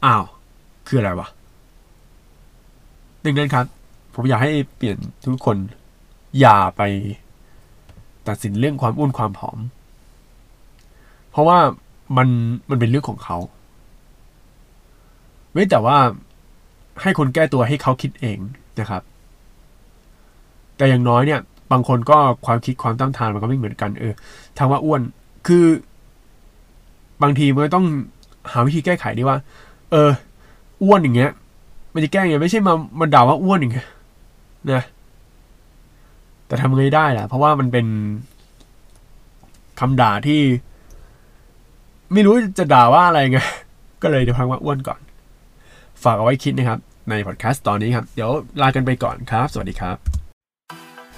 [SPEAKER 1] อ้าว คืออะไรวะดังนั้นครับ ผมอยากให้เปลี่ยนทุกคน อย่าไปตัดสินเรื่องความอ้วนความผอม เพราะว่ามันมันเป็นเรื่องของเขาไม่แต่ว่าให้คนแก้ตัวให้เขาคิดเองนะครับ แต่อย่างน้อยเนี่ย บางคนก็ความคิดความต้านทานมันก็ไม่เหมือนกัน เออทางว่าอ้วนคือ บางทีมันต้องหาวิธีแก้ไขดีว่า เออ อ้วนอย่างเงี้ย มันจะแก้ยังไงไม่ใช่มามันด่าว่าอ้วนอย่างเงี้ยนะแต่ทำไงได้ล่ะ เพราะว่ามันเป็นคำด่าที่ ไม่รู้จะด่าว่าอะไรไงก็เลยเดี๋ยวพังว่าอ้วนก่อน ฝากเอาไว้คิดนะครับ ในพอดแคสต์ตอนนี้ครับ เดี๋ยวลากันไปก่อนครับ สวัสดีครับ